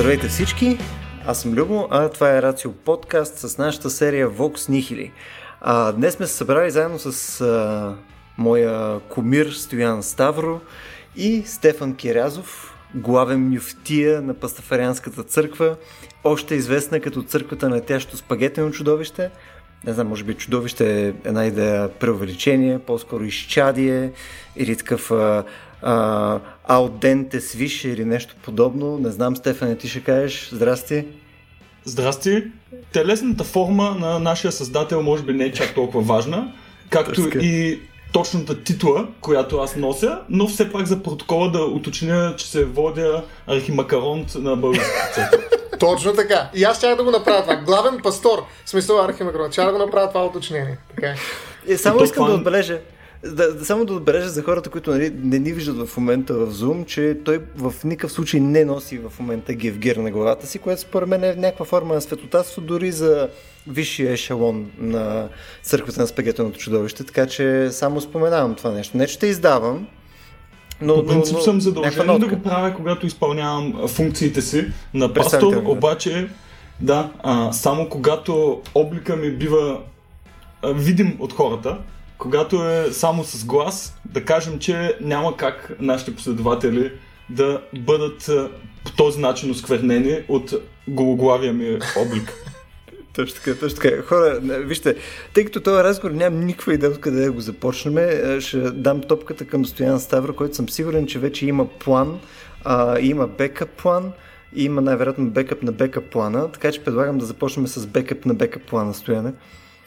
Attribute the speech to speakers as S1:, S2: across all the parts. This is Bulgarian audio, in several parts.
S1: Здравейте всички! Аз съм Любо, а това е Рацио подкаст с нашата серия Vox Nihili. А, днес сме се събрали заедно с а, моя комир Стоян Ставро и Стефан Кирязов, главен мюфтия на Пастафарианската църква, още известна като църквата на тящо спагетено чудовище. Не знам, може би чудовище е една идея преувеличение, по-скоро изчадие или такъв а, ауденте свиш или нещо подобно. Не знам, Стефане, ти ще кажеш. Здрасти.
S2: Здрасти. Телесната форма на нашия създател може би не е чак толкова важна, както Тъска. и точната титла, която аз нося, но все пак за протокола да уточня, че се водя архимакаронт на българската.
S3: Точно така. И аз ще да го направя това. Главен пастор, в смисъл архимакаронт, ще да го направя това уточнение. Така
S1: е. само искам това... да отбележа, да, само да отбележа за хората, които нали, не ни виждат в момента в Zoom, че той в никакъв случай не носи в момента гевгир на главата си, което според мен е някаква форма на светотатство, дори за висшия ешелон на църквата на спагетеното чудовище, така че само споменавам това нещо. Не, че те издавам,
S2: но, По принцип но, но, съм задължен да го правя, когато изпълнявам функциите си на пастор, обаче да, а, само когато облика ми бива а, видим от хората, когато е само с глас, да кажем, че няма как нашите последователи да бъдат по този начин осквернени от гологлавия ми облик.
S1: Точно така, точно така. Хора, вижте, тъй като този разговор нямам никаква идея откъде да го започнем, ще дам топката към Стоян Ставро, който съм сигурен, че вече има план, а, има бекъп план, и има най-вероятно бекъп на бекъп плана, така че предлагам да започнем с бекъп на бекъп плана, Стояне.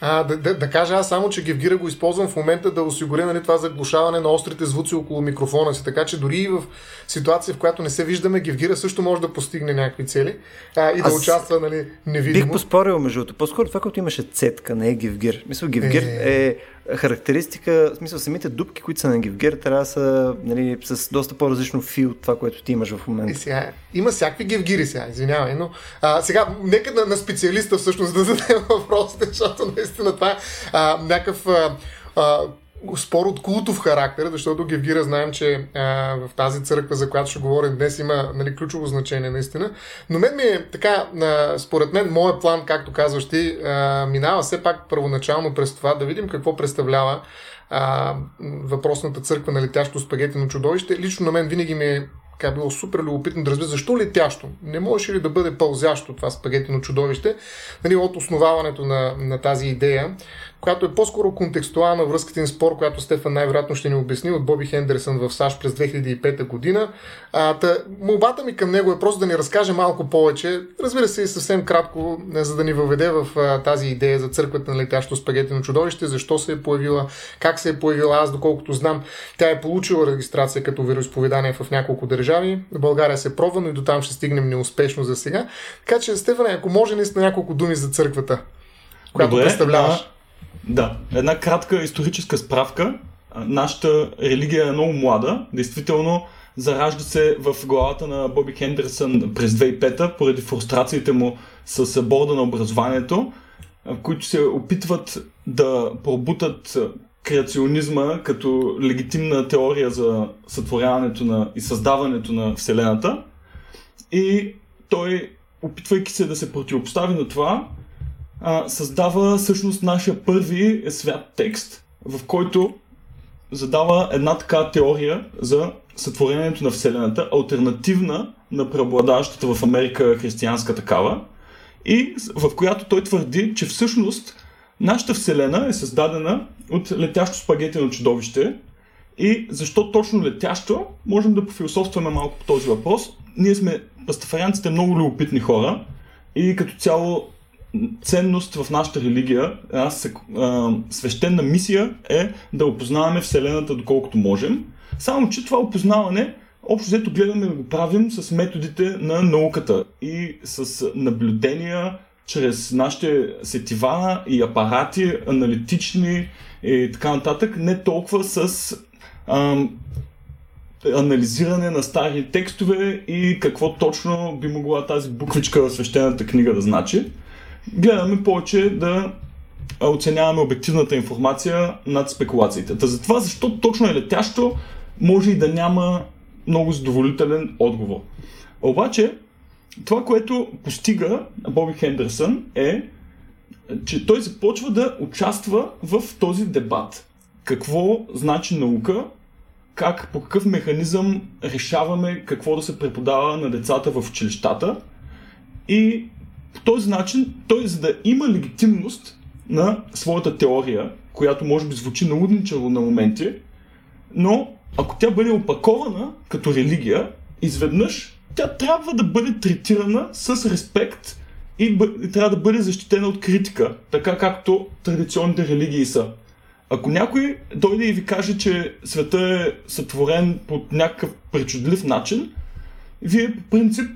S3: А, да, да, да кажа аз само, че Гевгира го използвам в момента да осигуря нали, това заглушаване на острите звуци около микрофона си, така че дори и в ситуация, в която не се виждаме, Гевгира също може да постигне някакви цели а, и да аз участва нали, невидимо.
S1: Бих поспорил между другото. По-скоро това, което имаше цетка, не е Гевгир. Мисля, Гевгир е, е характеристика, в смисъл самите дупки, които са на Гивгер, трябва да са нали, с доста по-различно фил от това, което ти имаш в момента. И
S3: сега, има всякакви гевгири сега, извинявай, но а, сега нека на, на специалиста всъщност да зададем въпросите, защото наистина това е някакъв спор от култов характер, защото Гевгира знаем, че а, в тази църква, за която ще говорим днес, има нали, ключово значение наистина. Но мен ми е така, а, според мен, моят план, както казваш ти, а, минава все пак първоначално през това да видим какво представлява а, въпросната църква на летящо спагетено чудовище. Лично на мен винаги ми е така било супер любопитно да разбера защо летящо. Не може ли да бъде пълзящо това спагетино чудовище? Нали, от основаването на, на тази идея, която е по-скоро контекстуална връзката им спор, която Стефан най-вероятно ще ни обясни от Боби Хендерсън в САЩ през 2005 година. А, та, молбата ми към него е просто да ни разкаже малко повече, разбира се и съвсем кратко, за да ни въведе в а, тази идея за църквата на летящо спагетено чудовище, защо се е появила, как се е появила. Аз, доколкото знам, тя е получила регистрация като вероисповедание в няколко държави. В България се пробва, но и до там ще стигнем неуспешно за сега. Така че, Стефане, ако може наистина няколко думи за църквата, която Добре, представляваш.
S2: Да, една кратка историческа справка. Нашата религия е много млада. Действително, заражда се в главата на Боби Хендерсън през 2005 поради фрустрациите му с борда на образованието, които се опитват да пробутат креационизма като легитимна теория за сътворяването на и създаването на Вселената. И той, опитвайки се да се противопостави на това, а, създава всъщност нашия първи свят текст, в който задава една така теория за сътворението на Вселената, альтернативна на преобладаващата в Америка християнска такава, и в която той твърди, че всъщност нашата Вселена е създадена от летящо спагетено чудовище. И защо точно летящо? Можем да пофилософстваме малко по този въпрос. Ние сме, пастафарианците, много любопитни хора и като цяло ценност в нашата религия, една свещена мисия е да опознаваме Вселената доколкото можем. Само, че това опознаване общо взето гледаме да го правим с методите на науката и с наблюдения чрез нашите сетива и апарати, аналитични и така нататък, не толкова с ам, анализиране на стари текстове и какво точно би могла тази буквичка в свещената книга да значи гледаме повече да оценяваме обективната информация над спекулациите. Та за това, защо точно е летящо, може и да няма много задоволителен отговор. Обаче, това, което постига Боби Хендерсън е, че той започва да участва в този дебат. Какво значи наука, как, по какъв механизъм решаваме какво да се преподава на децата в училищата и по този начин той, за да има легитимност на своята теория, която може би звучи наудничево на моменти, но ако тя бъде опакована като религия, изведнъж тя трябва да бъде третирана с респект и, бъ... и трябва да бъде защитена от критика, така както традиционните религии са. Ако някой дойде и ви каже, че света е сътворен по някакъв причудлив начин, вие по принцип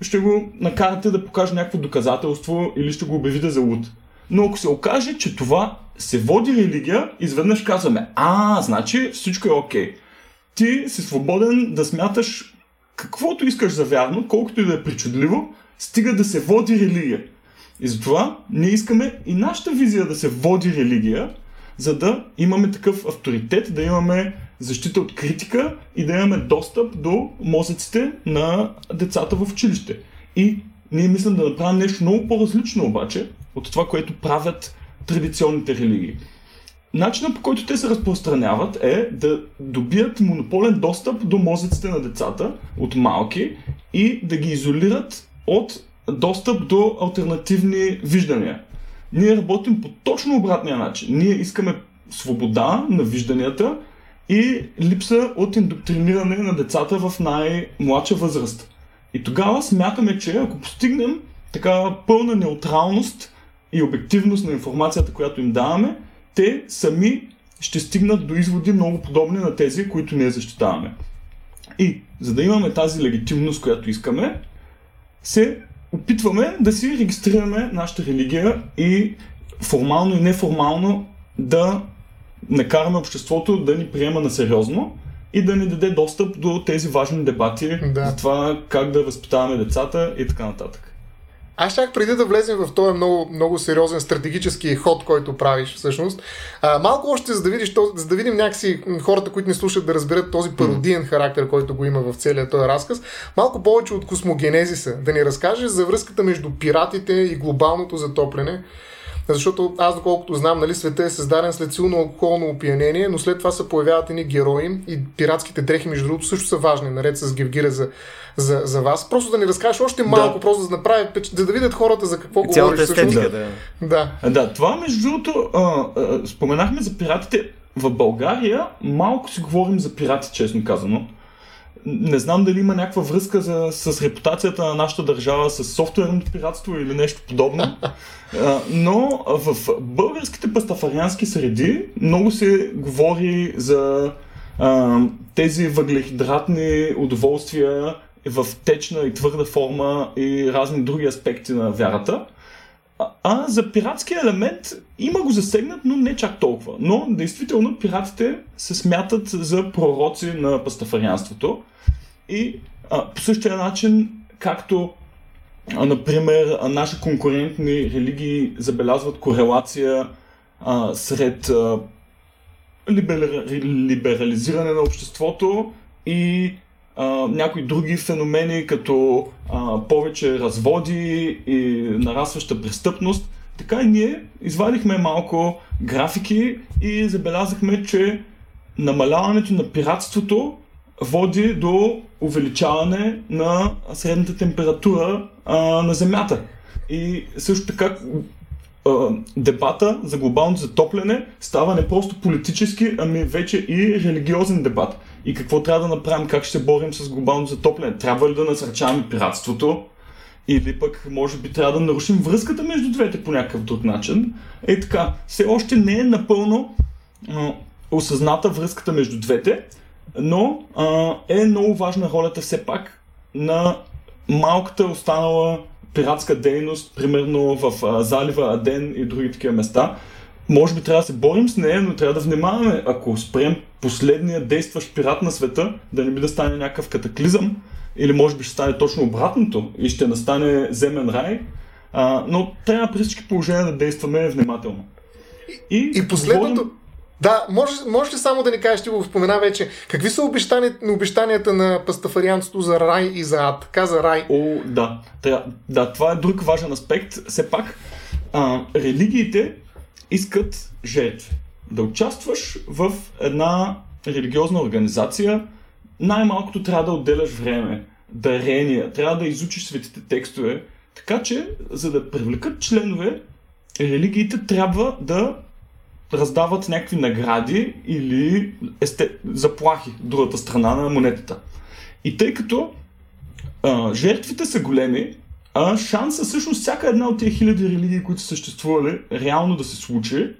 S2: ще го накарате да покаже някакво доказателство или ще го обявите за луд. Но ако се окаже, че това се води религия, изведнъж казваме, а, значи всичко е окей. Okay. Ти си свободен да смяташ каквото искаш за вярно, колкото и да е причудливо, стига да се води религия. И затова ние искаме и нашата визия да се води религия, за да имаме такъв авторитет, да имаме защита от критика и да имаме достъп до мозъците на децата в училище. И ние мислим да направим нещо много по-различно обаче от това, което правят традиционните религии. Начинът по който те се разпространяват е да добият монополен достъп до мозъците на децата от малки и да ги изолират от достъп до альтернативни виждания. Ние работим по точно обратния начин. Ние искаме свобода на вижданията и липса от индоктриниране на децата в най-младша възраст. И тогава смятаме, че ако постигнем така пълна неутралност и обективност на информацията, която им даваме, те сами ще стигнат до изводи много подобни на тези, които ние защитаваме. И за да имаме тази легитимност, която искаме, се опитваме да си регистрираме нашата религия и формално и неформално да накараме обществото да ни приема на сериозно и да ни даде достъп до тези важни дебати да. за това как да възпитаваме децата и така нататък.
S3: Аз чак преди да влезем в този много, много сериозен стратегически ход, който правиш всъщност, а, малко още за да, видиш, за да видим някакси хората, които ни слушат да разберат този пародиен характер, който го има в целия този разказ, малко повече от космогенезиса, да ни разкажеш за връзката между пиратите и глобалното затопляне, защото аз, доколкото знам, нали, света е създаден след силно алкохолно опиянение, но след това се появяват едни герои и пиратските дрехи, между другото, също са важни, наред с Гевгира за, за, за вас. Просто да ни разкажеш още малко, да. просто да направи, за да видят хората за какво
S1: Цялата говориш. Естетика,
S3: да. да.
S2: Да, това между другото, а, а, споменахме за пиратите. В България малко си говорим за пирати, честно казано не знам дали има някаква връзка за, с репутацията на нашата държава с софтуерното пиратство или нещо подобно. Но в българските пастафариански среди много се говори за а, тези въглехидратни удоволствия в течна и твърда форма и разни други аспекти на вярата. А, за пиратския елемент има го засегнат, но не чак толкова. Но действително пиратите се смятат за пророци на пастафарианството. И а, по същия начин, както а, например, наши конкурентни религии забелязват корелация а, сред а, либер, либерализиране на обществото и някои други феномени, като а, повече разводи и нарастваща престъпност. Така и ние извадихме малко графики и забелязахме, че намаляването на пиратството води до увеличаване на средната температура а, на Земята. И също така дебата за глобалното затопляне става не просто политически, ами вече и религиозен дебат. И какво трябва да направим, как ще борим с глобалното затопляне? Трябва ли да насърчаваме пиратството? Или пък, може би, трябва да нарушим връзката между двете по някакъв друг начин. Е така, все още не е напълно а, осъзната връзката между двете, но а, е много важна ролята все пак на малката останала пиратска дейност, примерно в а, залива Аден и други такива места. Може би трябва да се борим с нея, но трябва да внимаваме, ако спрем последния действащ пират на света, да не би да стане някакъв катаклизъм, или може би ще стане точно обратното и ще настане земен рай, а, но трябва при всички положения да действаме внимателно.
S3: И, и последното, Да, може, може ли само да ни кажеш, ти го спомена вече, какви са обещанията, обещанията на пастафарианството за рай и за ад? Каза рай.
S2: О, да. Да, това е друг важен аспект. Все пак, а, религиите искат жертви. Да участваш в една религиозна организация, най-малкото трябва да отделяш време, дарения, трябва да изучиш светите текстове. Така че, за да привлекат членове, религиите трябва да раздават някакви награди или есте, заплахи, другата страна на монетата. И тъй като а, жертвите са големи, а шанса всъщност всяка една от тези хиляди религии, които са съществували, реално да се случи,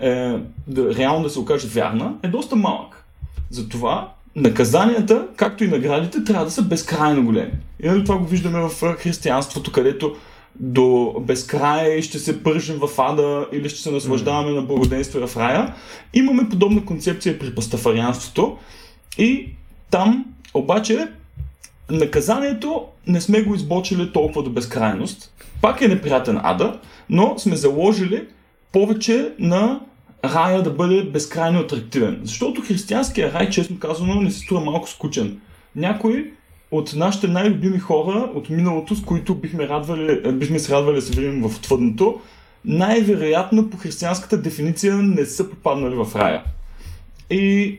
S2: е, да, реално да се окаже вярна, е доста малък. Затова наказанията, както и наградите, трябва да са безкрайно големи. И нали, това го виждаме в християнството, където до безкрай ще се пържим в ада или ще се наслаждаваме mm. на благоденствие в рая. Имаме подобна концепция при пастафарианството и там обаче наказанието не сме го избочили толкова до безкрайност. Пак е неприятен ада, но сме заложили повече на рая да бъде безкрайно атрактивен. Защото християнския рай, честно казано, не се струва малко скучен. Някой от нашите най-любими хора от миналото, с които бихме, радвали, е, бихме се радвали да се видим в отвъдното, най-вероятно по християнската дефиниция не са попаднали в рая. И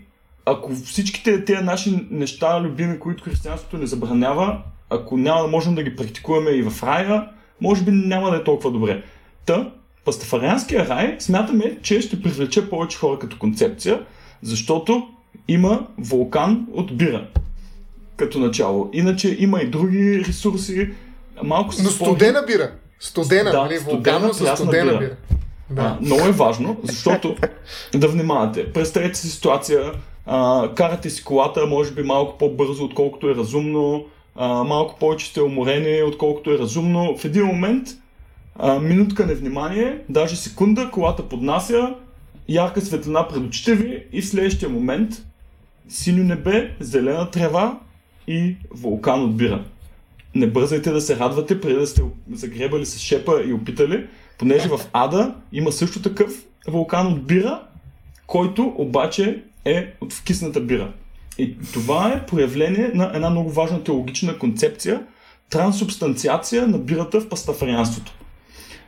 S2: ако всичките тези наши неща, любими, които християнството не забранява, ако няма да можем да ги практикуваме и в рая, може би няма да е толкова добре. Та, пастафарианския рай смятаме, че ще привлече повече хора като концепция, защото има вулкан от бира като начало. Иначе има и други ресурси. Малко
S3: Но студена бира. Студена,
S2: да,
S3: нали?
S2: Студена,
S3: с студена бира. бира.
S2: Да. А, много е важно, защото да внимавате. Представете си ситуация, а, карате си колата, може би малко по-бързо, отколкото е разумно, а, малко повече сте уморени, отколкото е разумно. В един момент, а, минутка невнимание, даже секунда, колата поднася, ярка светлина пред очите ви и в следващия момент синьо небе, зелена трева и вулкан от бира. Не бързайте да се радвате преди да сте загребали с шепа и опитали, понеже в Ада има също такъв вулкан от бира, който обаче е от вкисната бира. И това е проявление на една много важна теологична концепция трансубстанциация на бирата в пастафарианството.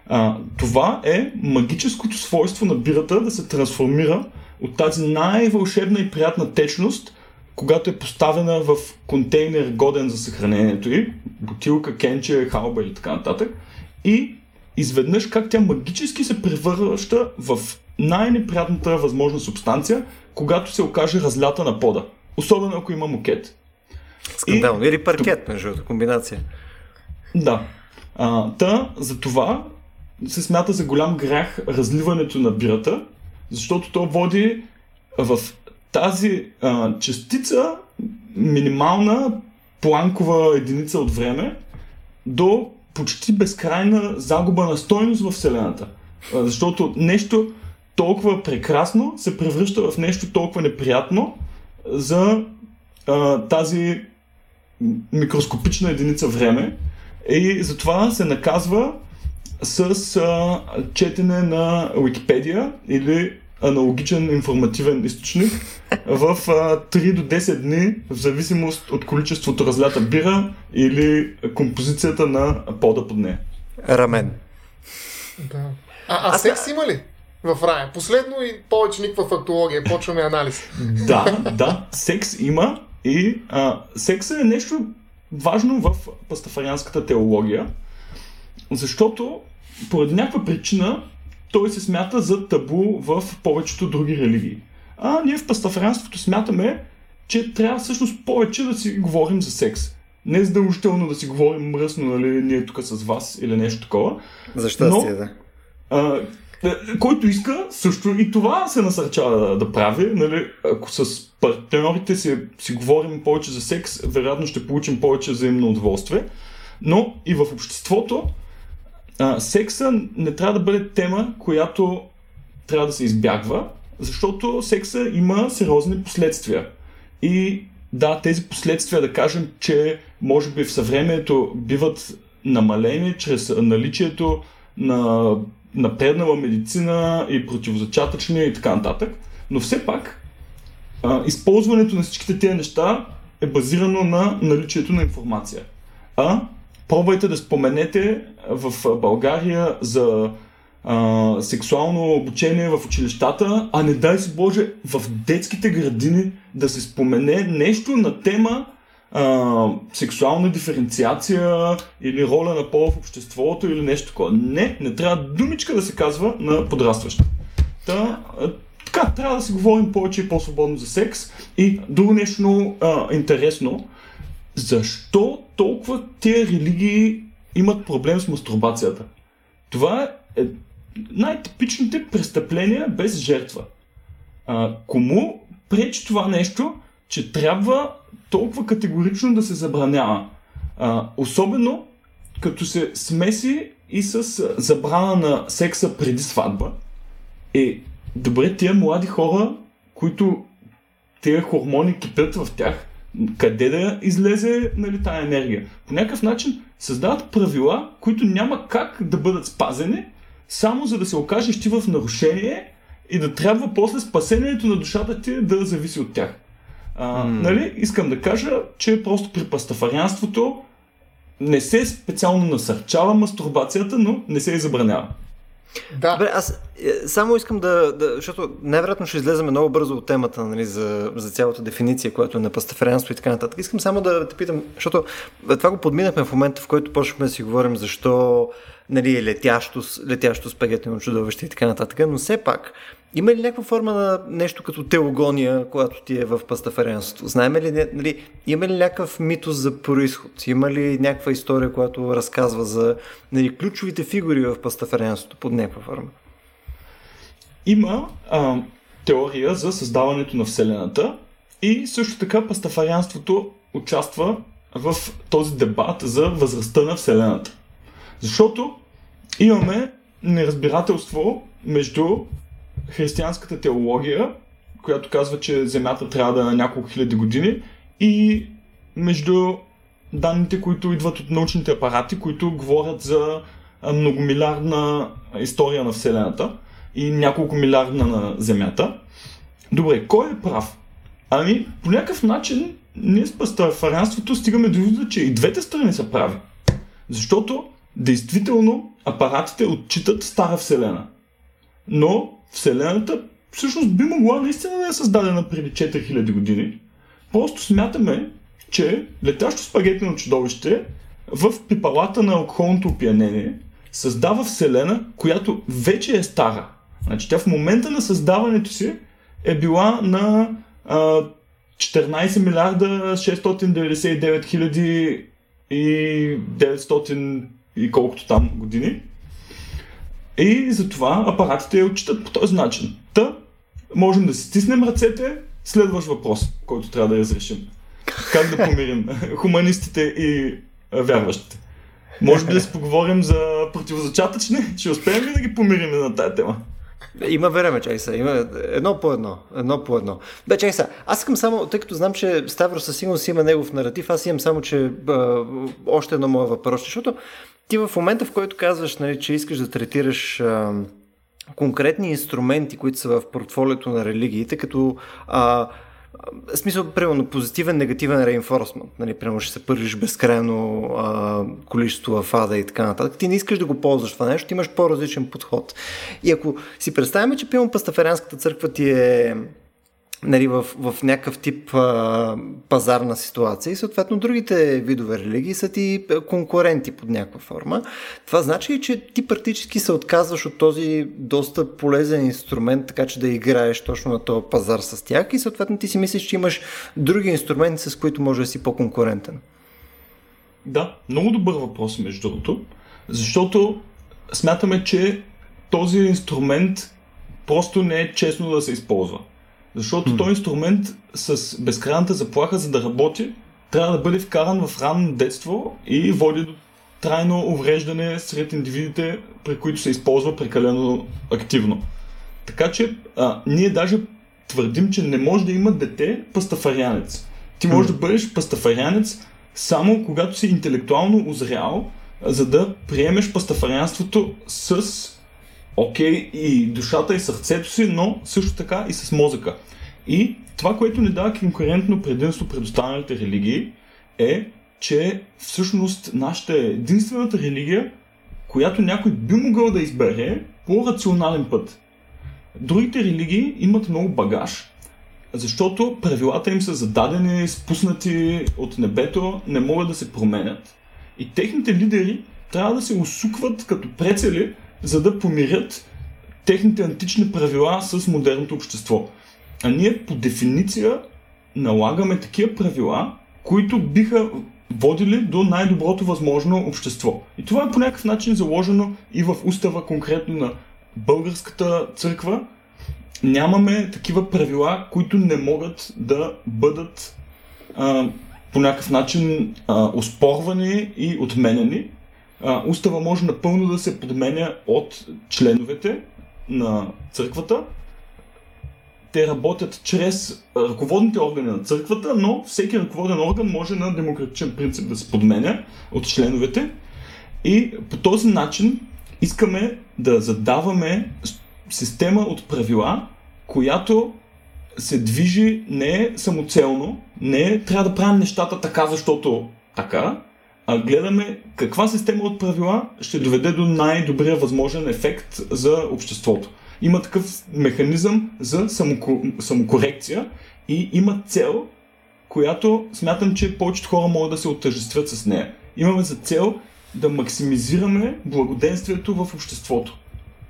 S2: А, това е магическото свойство на бирата да се трансформира от тази най-вълшебна и приятна течност когато е поставена в контейнер годен за съхранението й, бутилка, кенче, халба или така нататък, и изведнъж как тя магически се превръща в най-неприятната възможна субстанция, когато се окаже разлята на пода. Особено ако има мукет.
S1: Скандално. И... Или паркет, между другото, комбинация.
S2: Да. А, та, за това се смята за голям грях разливането на бирата, защото то води в тази а, частица, минимална планкова единица от време, до почти безкрайна загуба на стойност в Вселената. А, защото нещо толкова прекрасно се превръща в нещо толкова неприятно за а, тази микроскопична единица време. И затова се наказва с а, четене на Википедия или аналогичен информативен източник в а, 3 до 10 дни, в зависимост от количеството разлята бира или композицията на пода под нея.
S1: Рамен.
S3: Да. А, а секс има ли? В рая. Последно и повече никаква фактология. Почваме анализ.
S2: Да, да. Секс има и а, секса е нещо важно в пастафарианската теология, защото поради някаква причина той се смята за табу в повечето други религии. А ние в пастафарианството смятаме, че трябва всъщност повече да си говорим за секс. Не е задължително да си говорим мръсно, нали, ние тук с вас или нещо такова.
S1: За щастие, но, да.
S2: А, който иска, също и това се насърчава да, да прави. Нали? Ако с партньорите си, си говорим повече за секс, вероятно ще получим повече взаимно удоволствие. Но и в обществото а, секса не трябва да бъде тема, която трябва да се избягва, защото секса има сериозни последствия. И да, тези последствия, да кажем, че може би в съвремето биват намалени чрез наличието на напреднала медицина и противозачатъчни и така нататък. Но все пак, а, използването на всичките тези неща е базирано на наличието на информация. А пробвайте да споменете в България за а, сексуално обучение в училищата, а не дай си Боже в детските градини да се спомене нещо на тема а, сексуална диференциация или роля на пола в обществото или нещо такова. Не, не трябва думичка да се казва на подрастваща. Та, така, трябва да си говорим повече и по-свободно за секс. И друго нещо а, интересно, защо толкова тези религии имат проблем с мастурбацията? Това е най-типичните престъпления без жертва. А, кому пречи това нещо, че трябва толкова категорично да се забранява? А, особено като се смеси и с забрана на секса преди сватба. Е, добре, тия млади хора, които тези хормони кипят в тях, къде да излезе нали, тая енергия? По някакъв начин създават правила, които няма как да бъдат спазени, само за да се окажеш ти в нарушение и да трябва после спасението на душата ти да зависи от тях. А, mm. нали? Искам да кажа, че просто при пастафарианството не се специално насърчава мастурбацията, но не се и забранява.
S1: Да. Добре, аз е, само искам да, да защото най-вероятно ще излеземе много бързо от темата нали, за, за цялата дефиниция, която е на пастафарианство и така нататък. Искам само да те питам, защото това го подминахме в момента, в който почнахме да си говорим защо нали, е летящо, летящо спагетено чудовище и така нататък, но все пак има ли някаква форма на нещо като теогония, която ти е в пастафарианството? Знаем ли, нали, има ли някакъв митос за происход? Има ли някаква история, която разказва за нали, ключовите фигури в пастафарианството под някаква форма?
S2: Има а, теория за създаването на Вселената и също така пастафарианството участва в този дебат за възрастта на Вселената. Защото имаме неразбирателство между християнската теология, която казва, че Земята трябва да е на няколко хиляди години и между данните, които идват от научните апарати, които говорят за многомилиардна история на Вселената и няколко милиардна на Земята. Добре, кой е прав? Ами, по някакъв начин ние с пастафарианството стигаме до вижда, че и двете страни са прави. Защото, действително, апаратите отчитат стара Вселена. Но Вселената всъщност би могла наистина да е създадена преди 4000 години. Просто смятаме, че летящо спагетно чудовище в пипалата на алкохолното опиянение създава Вселена, която вече е стара. Значи тя в момента на създаването си е била на а, 14 милиарда 699 хиляди и 900 и колкото там години. И затова апаратите я отчитат по този начин. Та, можем да си стиснем ръцете, следващ въпрос, който трябва да разрешим. Как да помирим хуманистите и вярващите? Може би да си поговорим за противозачатъчни? Ще успеем ли да ги помирим на тази тема?
S1: Има време, чай са. Има едно по едно. Едно по едно. Бе, чай са. Аз искам само, тъй като знам, че Ставро със сигурност има негов наратив, аз имам само, че а, още едно мое въпрос, защото ти в момента, в който казваш, нали, че искаш да третираш а, конкретни инструменти, които са в портфолиото на религиите, като а, смисъл, примерно, позитивен, негативен реинфорсмент. Нали, примерно ще се пържиш безкрайно а, количество фада и така нататък. Ти не искаш да го ползваш това нещо, ти имаш по-различен подход. И ако си представяме, че примерно пастафарианската църква ти е нали, в, в някакъв тип а, пазарна ситуация и съответно другите видове религии са ти конкуренти под някаква форма. Това значи, че ти практически се отказваш от този доста полезен инструмент, така че да играеш точно на този пазар с тях и съответно ти си мислиш, че имаш други инструменти, с които може да си по-конкурентен.
S2: Да, много добър въпрос между другото, защото смятаме, че този инструмент просто не е честно да се използва. Защото mm. този инструмент с безкрайната заплаха, за да работи, трябва да бъде вкаран в ранно детство и води до трайно увреждане сред индивидите, при които се използва прекалено активно. Така че а, ние даже твърдим, че не може да има дете пастафарианец. Ти можеш mm. да бъдеш пастафарианец само когато си интелектуално озрял, за да приемеш пастафарианството с окей, okay, и душата и сърцето си, но също така и с мозъка. И това, което ни дава конкурентно предимство пред останалите религии, е, че всъщност нашата е единствената религия, която някой би могъл да избере по рационален път. Другите религии имат много багаж, защото правилата им са зададени, спуснати от небето, не могат да се променят. И техните лидери трябва да се усукват като прецели, за да помирят техните антични правила с модерното общество. А ние по дефиниция налагаме такива правила, които биха водили до най-доброто възможно общество. И това е по някакъв начин заложено и в устава конкретно на българската църква. Нямаме такива правила, които не могат да бъдат а, по някакъв начин а, оспорвани и отменени. Устава може напълно да се подменя от членовете на църквата те работят чрез ръководните органи на църквата, но всеки ръководен орган може на демократичен принцип да се подменя от членовете. И по този начин искаме да задаваме система от правила, която се движи не самоцелно, не трябва да правим нещата така, защото така, а гледаме каква система от правила ще доведе до най-добрия възможен ефект за обществото има такъв механизъм за самоко, самокорекция и има цел, която смятам, че повечето хора могат да се отъжествят с нея. Имаме за цел да максимизираме благоденствието в обществото.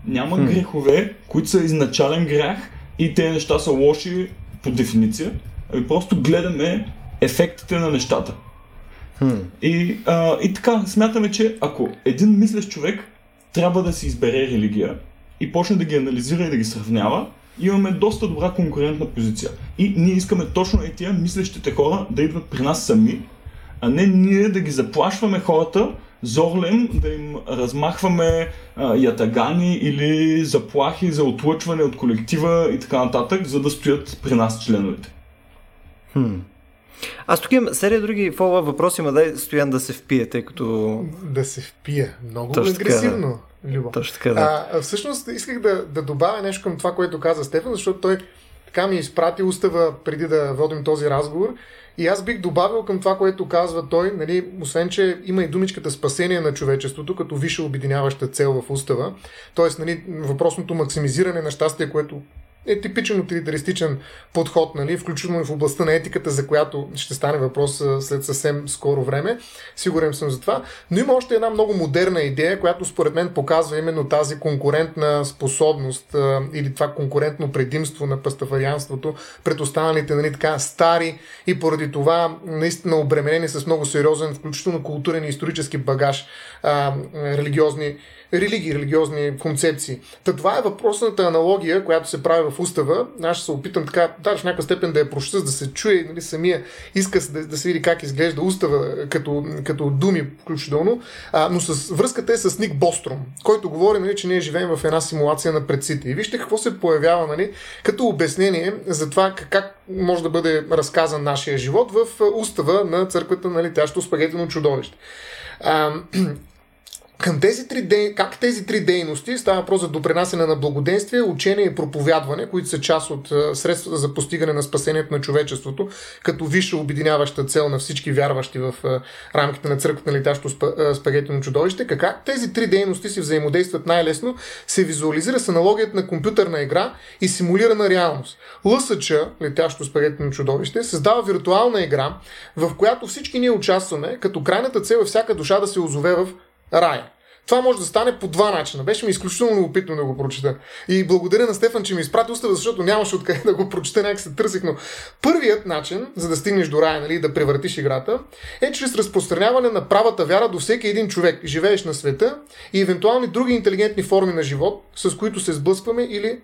S2: Няма хм. грехове, които са изначален грях и те неща са лоши по дефиниция, ами просто гледаме ефектите на нещата. И, а, и така, смятаме, че ако един мислещ човек трябва да си избере религия, и почне да ги анализира и да ги сравнява, имаме доста добра конкурентна позиция. И ние искаме точно и тия мислещите хора да идват при нас сами, а не ние да ги заплашваме хората, зорлем да им размахваме а, ятагани или заплахи за отлъчване от колектива и така нататък, за да стоят при нас членовете.
S1: Хм. Аз тук имам серия други фолва въпроси, ма дай Стоян да се впие, тъй като...
S3: Да се впие. Много Точно агресивно. Така, Любо.
S1: Точно така, да.
S3: А, всъщност исках да, да добавя нещо към това, което каза Стефан, защото той така ми изпрати устава преди да водим този разговор. И аз бих добавил към това, което казва той, нали, освен, че има и думичката спасение на човечеството, като висша обединяваща цел в устава, т.е. Нали, въпросното максимизиране на щастие, което е типичен утилитаристичен подход, нали, включително и в областта на етиката, за която ще стане въпрос след съвсем скоро време. Сигурен съм за това. Но има още една много модерна идея, която според мен показва именно тази конкурентна способност или това конкурентно предимство на пастафарианството пред останалите нали, така, стари и поради това наистина обременени с много сериозен, включително културен и исторически багаж а, религиозни религии, религиозни концепции. Та това е въпросната аналогия, която се прави в устава. Аз ще се опитам така, да, в някаква степен да я прочета, да се чуе нали, самия иска да, да се види как изглежда устава като, като думи включително, а, но с, връзката е с Ник Бостром, който говори, нали, че ние живеем в една симулация на предците. И вижте какво се появява нали, като обяснение за това как може да бъде разказан нашия живот в устава на църквата на летящо спагетено чудовище. Към тези три дей... как тези три дейности става въпрос за допринасяне на благоденствие, учение и проповядване, които са част от средствата за постигане на спасението на човечеството, като висша обединяваща цел на всички вярващи в рамките на църквата на летящо спагетено чудовище. Как тези три дейности си взаимодействат най-лесно, се визуализира с аналогията на компютърна игра и симулирана реалност. Лъсъча, летящо спагетено чудовище, създава виртуална игра, в която всички ние участваме, като крайната цел е всяка душа да се озове в рая. Това може да стане по два начина. Беше ми изключително любопитно да го прочета. И благодаря на Стефан, че ми изпрати устава, защото нямаше откъде да го прочета, някак се търсих. Но първият начин, за да стигнеш до рая, нали, да превъртиш играта, е чрез разпространяване на правата вяра до всеки един човек, живееш на света и евентуални други интелигентни форми на живот, с които се сблъскваме или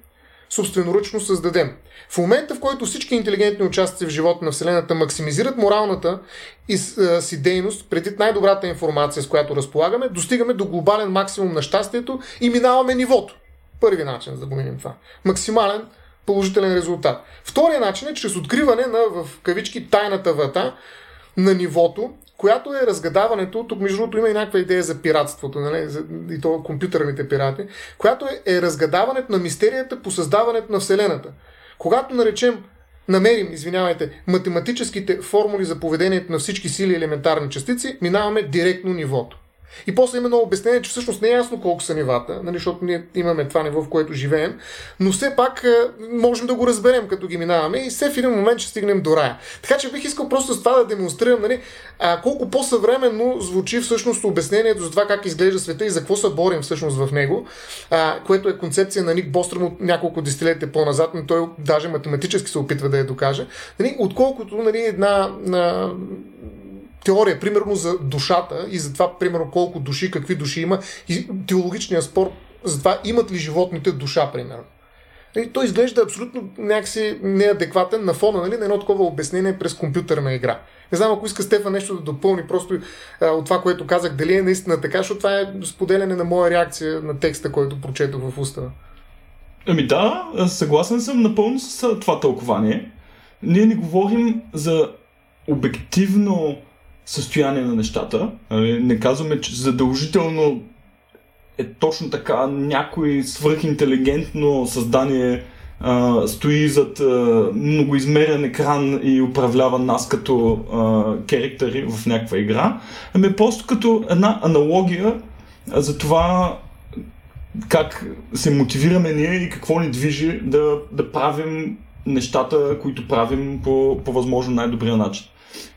S3: собственоръчно създадем. В момента, в който всички интелигентни участници в живота на Вселената максимизират моралната и си дейност преди най-добрата информация, с която разполагаме, достигаме до глобален максимум на щастието и минаваме нивото. Първи начин, за да го минем това. Максимален положителен резултат. Втория начин е чрез откриване на, в кавички, тайната врата на нивото, която е разгадаването, тук между другото има и някаква идея за пиратството, нали, и то компютърните пирати, която е, е разгадаването на мистерията по създаването на Вселената. Когато наречем намерим, извинявайте, математическите формули за поведението на всички сили елементарни частици, минаваме директно нивото. И после има обяснение, че всъщност не е ясно колко са нивата, нали, защото ние имаме това ниво, в което живеем, но все пак е, можем да го разберем, като ги минаваме и все в един момент ще стигнем до рая. Така че бих искал просто с това да демонстрирам нали, колко по-съвременно звучи всъщност обяснението за това как изглежда света и за какво се борим всъщност в него, което е концепция на Ник Бостром от няколко десетилетия по-назад, но той даже математически се опитва да я докаже, нали, отколкото нали, една на теория, примерно за душата и за това, примерно колко души, какви души има и теологичния спор за това имат ли животните душа, примерно. И той изглежда абсолютно някакси неадекватен на фона нали, на едно такова обяснение през компютърна игра. Не знам, ако иска Стефа нещо да допълни просто а, от това, което казах, дали е наистина така, защото това е споделяне на моя реакция на текста, който прочетох в устава.
S2: Ами да, съгласен съм напълно с това тълкование. Ние не говорим за обективно състояние на нещата. Нали, не казваме, че задължително е точно така някой свръхинтелигентно създание а, стои зад а, многоизмерен екран и управлява нас като а, керектери в някаква игра. Ами просто като една аналогия за това как се мотивираме ние и какво ни движи да, да правим нещата, които правим по, по възможно най-добрия начин.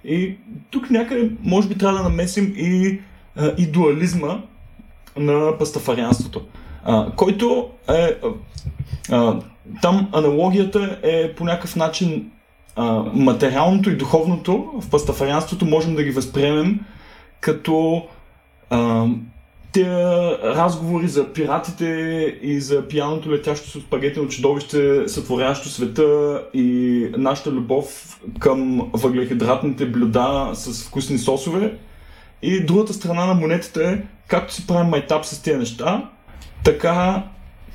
S2: И тук някъде може би трябва да намесим и, а, и дуализма на пастафарианството, а, който е... А, там аналогията е по някакъв начин а, материалното и духовното в пастафарианството можем да ги възприемем като а, те разговори за пиратите и за пияното летящо с спагетено чудовище, сътворящо света и нашата любов към въглехидратните блюда с вкусни сосове. И другата страна на монетата е, както си правим майтап с тези неща, така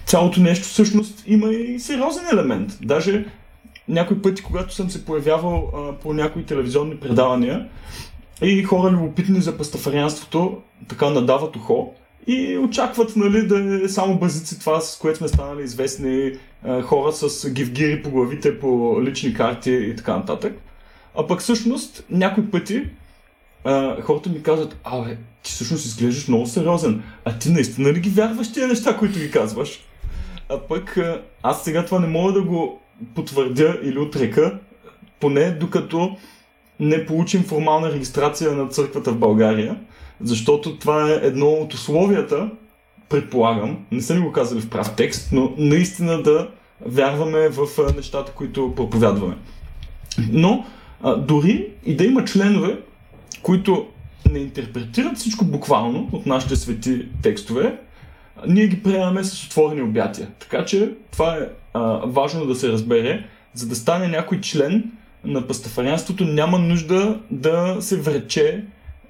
S2: цялото нещо всъщност има и сериозен елемент. Даже някои пъти, когато съм се появявал а, по някои телевизионни предавания, и хора любопитни за пастафарианството така надават ухо и очакват нали, да е само базици това, с което сме станали известни хора с гивгири по главите, по лични карти и така нататък. А пък всъщност някои пъти хората ми казват, абе, ти всъщност изглеждаш много сериозен. А ти наистина ли ги вярваш тия неща, които ги казваш? А пък аз сега това не мога да го потвърдя или отрека, поне докато не получим формална регистрация на църквата в България, защото това е едно от условията, предполагам, не са ни го казали в прав текст, но наистина да вярваме в нещата, които проповядваме. Но а, дори и да има членове, които не интерпретират всичко буквално от нашите свети текстове, ние ги приемаме с отворени обятия. Така че това е а, важно да се разбере, за да стане някой член на пастафарианството няма нужда да се врече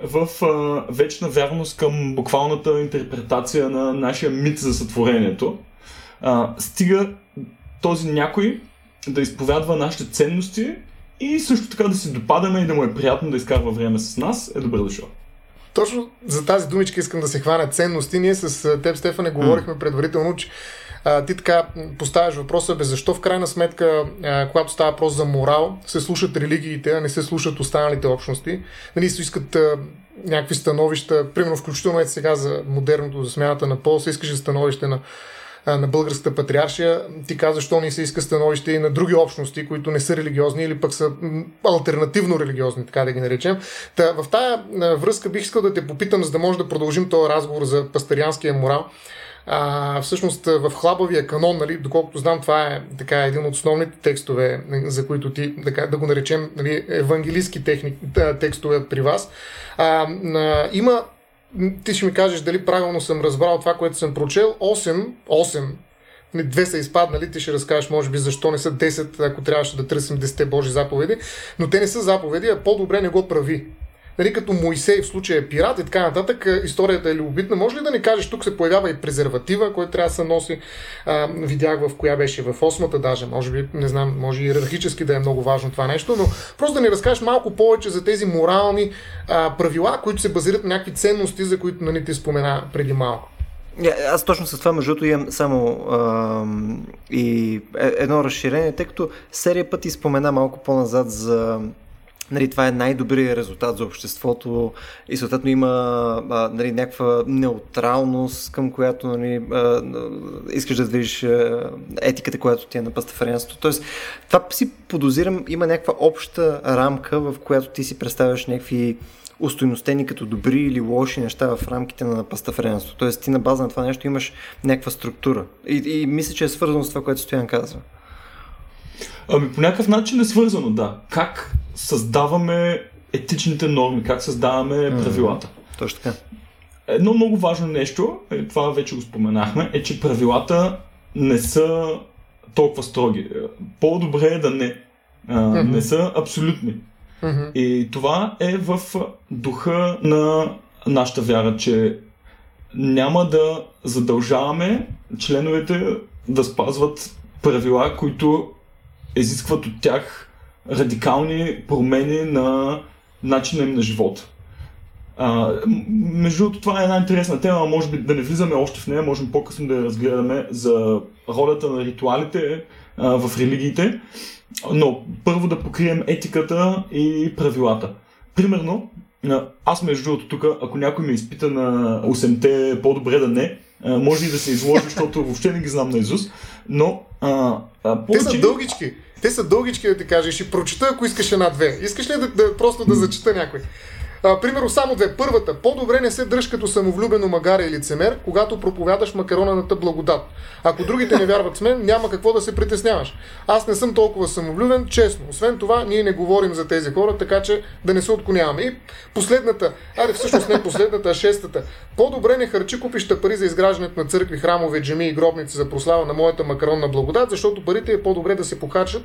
S2: в а, вечна вярност към буквалната интерпретация на нашия мит за сътворението. А, стига този някой да изповядва нашите ценности и също така да си допадаме и да му е приятно да изкарва време с нас, е добре дошъл.
S3: Точно за тази думичка искам да се хвана ценности. Ние с теб, Стефане, говорихме предварително, че ти така поставяш въпроса, бе, защо в крайна сметка, когато става въпрос за морал, се слушат религиите, а не се слушат останалите общности. Нали, се искат някакви становища, примерно включително е сега за модерното, за смяната на пол, се искаше становище на на българската патриаршия. Ти каза, защо не се иска становище и на други общности, които не са религиозни или пък са альтернативно религиозни, така да ги наречем. Та, в тая връзка бих искал да те попитам, за да може да продължим този разговор за пастарианския морал. А, всъщност в хлабавия канон, нали, доколкото знам, това е така, един от основните текстове, за които ти, така, да го наречем нали, евангелистски техни, текстове при вас. А, а, има, ти ще ми кажеш дали правилно съм разбрал това, което съм прочел, 8, 8 две са изпаднали, ти ще разкажеш може би защо не са 10, ако трябваше да търсим 10 Божи заповеди, но те не са заповеди, а по-добре не го прави. Нали, като Моисей в случая е пират и така нататък, историята е любопитна. Може ли да ни кажеш, тук се появява и презерватива, който трябва да се носи, а, видях в коя беше, в осмата даже, може би, не знам, може и иерархически да е много важно това нещо, но просто да ни разкажеш малко повече за тези морални а, правила, които се базират на някакви ценности, за които нали, ти спомена преди малко.
S1: Аз точно с това, между другото, имам само а, и е, едно разширение, тъй като серия пъти спомена малко по-назад за Нали, това е най-добрият резултат за обществото и съответно има нали, някаква неутралност, към която нали, искаш да движиш етиката, която ти е на пастафарианството. Тоест, това си подозирам, има някаква обща рамка, в която ти си представяш някакви устойностени като добри или лоши неща в рамките на пастафарианството. Тоест, ти на база на това нещо имаш някаква структура. И, и мисля, че е свързано с това, което Стоян казва.
S2: Ами по някакъв начин е свързано, да. Как създаваме етичните норми, как създаваме mm-hmm. правилата.
S1: Точно така.
S2: Едно много важно нещо, е, това вече го споменахме, е, че правилата не са толкова строги. По-добре е да не. А, mm-hmm. Не са абсолютни. Mm-hmm. И това е в духа на нашата вяра, че няма да задължаваме членовете да спазват правила, които изискват от тях радикални промени на начина им на живота. А, между другото, това е една интересна тема, може би да не влизаме още в нея, можем по-късно да я разгледаме за ролята на ритуалите а, в религиите, но първо да покрием етиката и правилата. Примерно, аз между другото тук, ако някой ме изпита на 8-те, по-добре да не, може и да се изложи, защото въобще не ги знам на Изус, но а,
S3: а, повече... Те са дългички. Те са дългички да ти кажа. Ще прочита, ако искаш една-две. Искаш ли да, да просто да зачита някой? А, примерно само две. Първата. По-добре не се дръж като самовлюбено магаре или лицемер, когато проповядаш макароната благодат. Ако другите не вярват с мен, няма какво да се притесняваш. Аз не съм толкова самовлюбен, честно. Освен това, ние не говорим за тези хора, така че да не се отклоняваме. И последната, аре всъщност не последната, а шестата. По-добре не харчи купища пари за изграждането на църкви, храмове, джеми и гробници за прослава на моята макаронна благодат, защото парите е по-добре да се покачат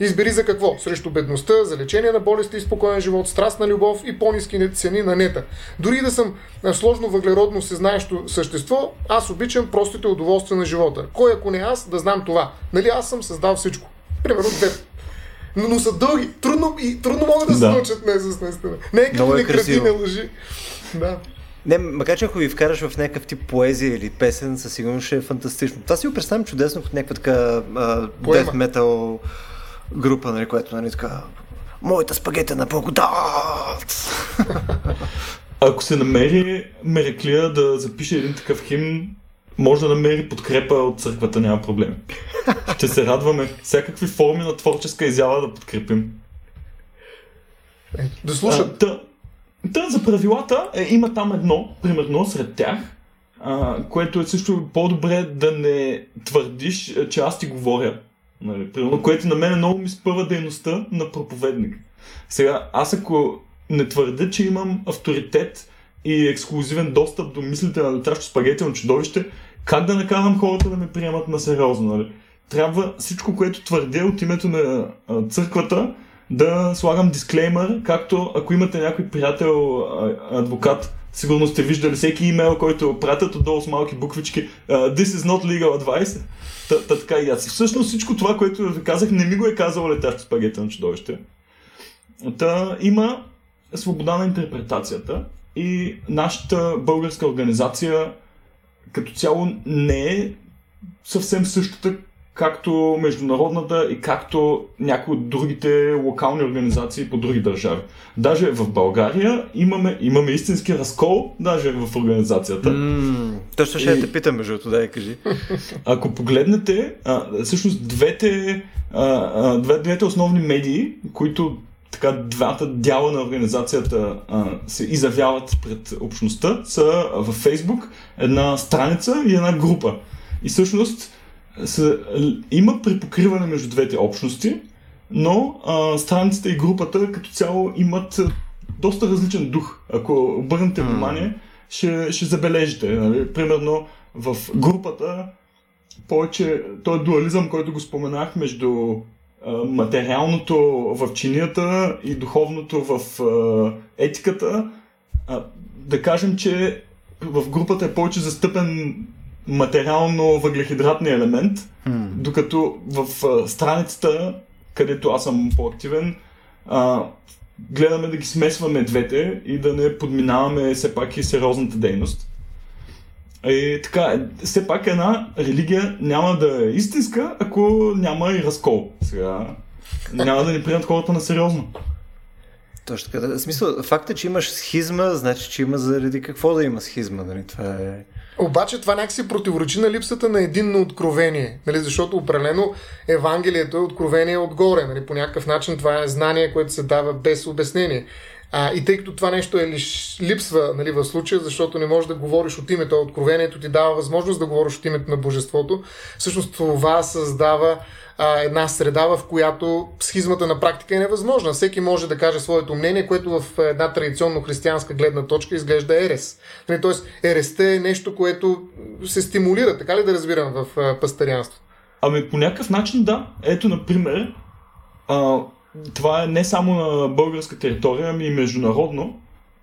S3: Избери за какво? Срещу бедността, за лечение на болести и спокоен живот, страстна любов и по-низки цени на нета. Дори да съм сложно въглеродно сезнаещо същество, аз обичам простите удоволствия на живота. Кой ако не аз, да знам това. Нали аз съм създал всичко. Примерно две но, но са дълги. Трудно, и, трудно могат да се да. научат с наистина. Не е като не крати, не лъжи. Да.
S1: Не, макар че ако ви вкараш в някакъв тип поезия или песен, със сигурност ще е фантастично. Това си го представям чудесно в някаква така death metal група, нали, която нали, така моята спагета на благодат!
S2: Ако се намери Мереклия да запише един такъв хим, може да намери подкрепа от църквата, няма проблем. Ще се радваме всякакви форми на творческа изява да подкрепим.
S3: Да слушат.
S2: Та, та, за правилата е, има там едно, примерно, сред тях, а, което е също по-добре да не твърдиш, че аз ти говоря Нали, примерно, което на мен много ми спъва дейността на проповедник. Сега, аз ако не твърда, че имам авторитет и ексклюзивен достъп до мислите на летящо спагетино чудовище, как да накарам хората да ме приемат на сериозно? Нали? Трябва всичко, което твърдя от името на църквата, да слагам дисклеймер, както ако имате някой приятел, адвокат, сигурно сте виждали всеки имейл, който пратят отдолу с малки буквички This is not legal advice. Та, та така и аз. Всъщност всичко това, което ви казах, не ми го е казало летящо спагета на чудовище. Та има свобода на интерпретацията и нашата българска организация като цяло не е съвсем същата, както международната и както някои от другите локални организации по други държави. Даже в България имаме, имаме истински разкол, даже в организацията. Mm,
S1: точно ще и... те питам, между да я кажи.
S2: Ако погледнете, а, всъщност двете, а, а, две, двете основни медии, които така двата дяла на организацията а, се изявяват пред общността, са във Фейсбук една страница и една група. И всъщност са, има препокриване между двете общности, но а, страницата и групата като цяло имат доста различен дух. Ако обърнете mm. внимание, ще, ще забележите. Нали? Примерно в групата повече, този дуализъм, който го споменах между материалното в чинията и духовното в етиката. Да кажем, че в групата е повече застъпен материално въглехидратния елемент, mm. докато в страницата, където аз съм по-активен, гледаме да ги смесваме двете и да не подминаваме все пак и сериозната дейност. И така, все пак една религия няма да е истинска, ако няма и разкол. Сега няма да ни приемат хората на сериозно.
S1: Точно така. В смисъл, факта, че имаш схизма, значи, че има заради какво да има схизма. Нали? Това е...
S3: Обаче това някакси противоречи на липсата на единно откровение, нали? защото определено Евангелието е откровение отгоре. Нали? По някакъв начин това е знание, което се дава без обяснение. А, и тъй като това нещо е лиш, липсва нали, в случая, защото не можеш да говориш от името, откровението ти дава възможност да говориш от името на Божеството, всъщност това създава а, една среда, в която схизмата на практика е невъзможна. Всеки може да каже своето мнение, което в една традиционно християнска гледна точка изглежда ерес. Нали, тоест, ересте е нещо, което се стимулира, така ли да разбирам в а, пастарианство?
S2: Ами по някакъв начин да. Ето, например, а, това е не само на българска територия, ами и международно.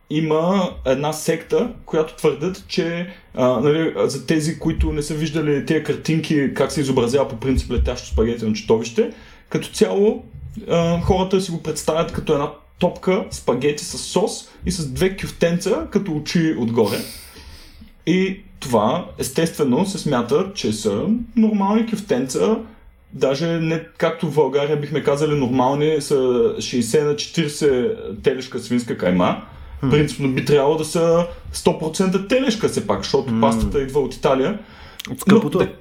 S2: Има една секта, която твърдят, че а, нали, за тези, които не са виждали тези картинки, как се изобразява по принцип летящо спагети на читовище, като цяло а, хората си го представят като една топка спагети с сос и с две кюфтенца като очи отгоре. И това естествено се смята, че са нормални кюфтенца, Даже не както в България бихме казали нормални са 60 на 40 телешка свинска кайма. Принципно би трябвало да са 100% телешка все пак, защото mm. пастата идва от Италия.
S1: От скъпото.
S2: Но, да,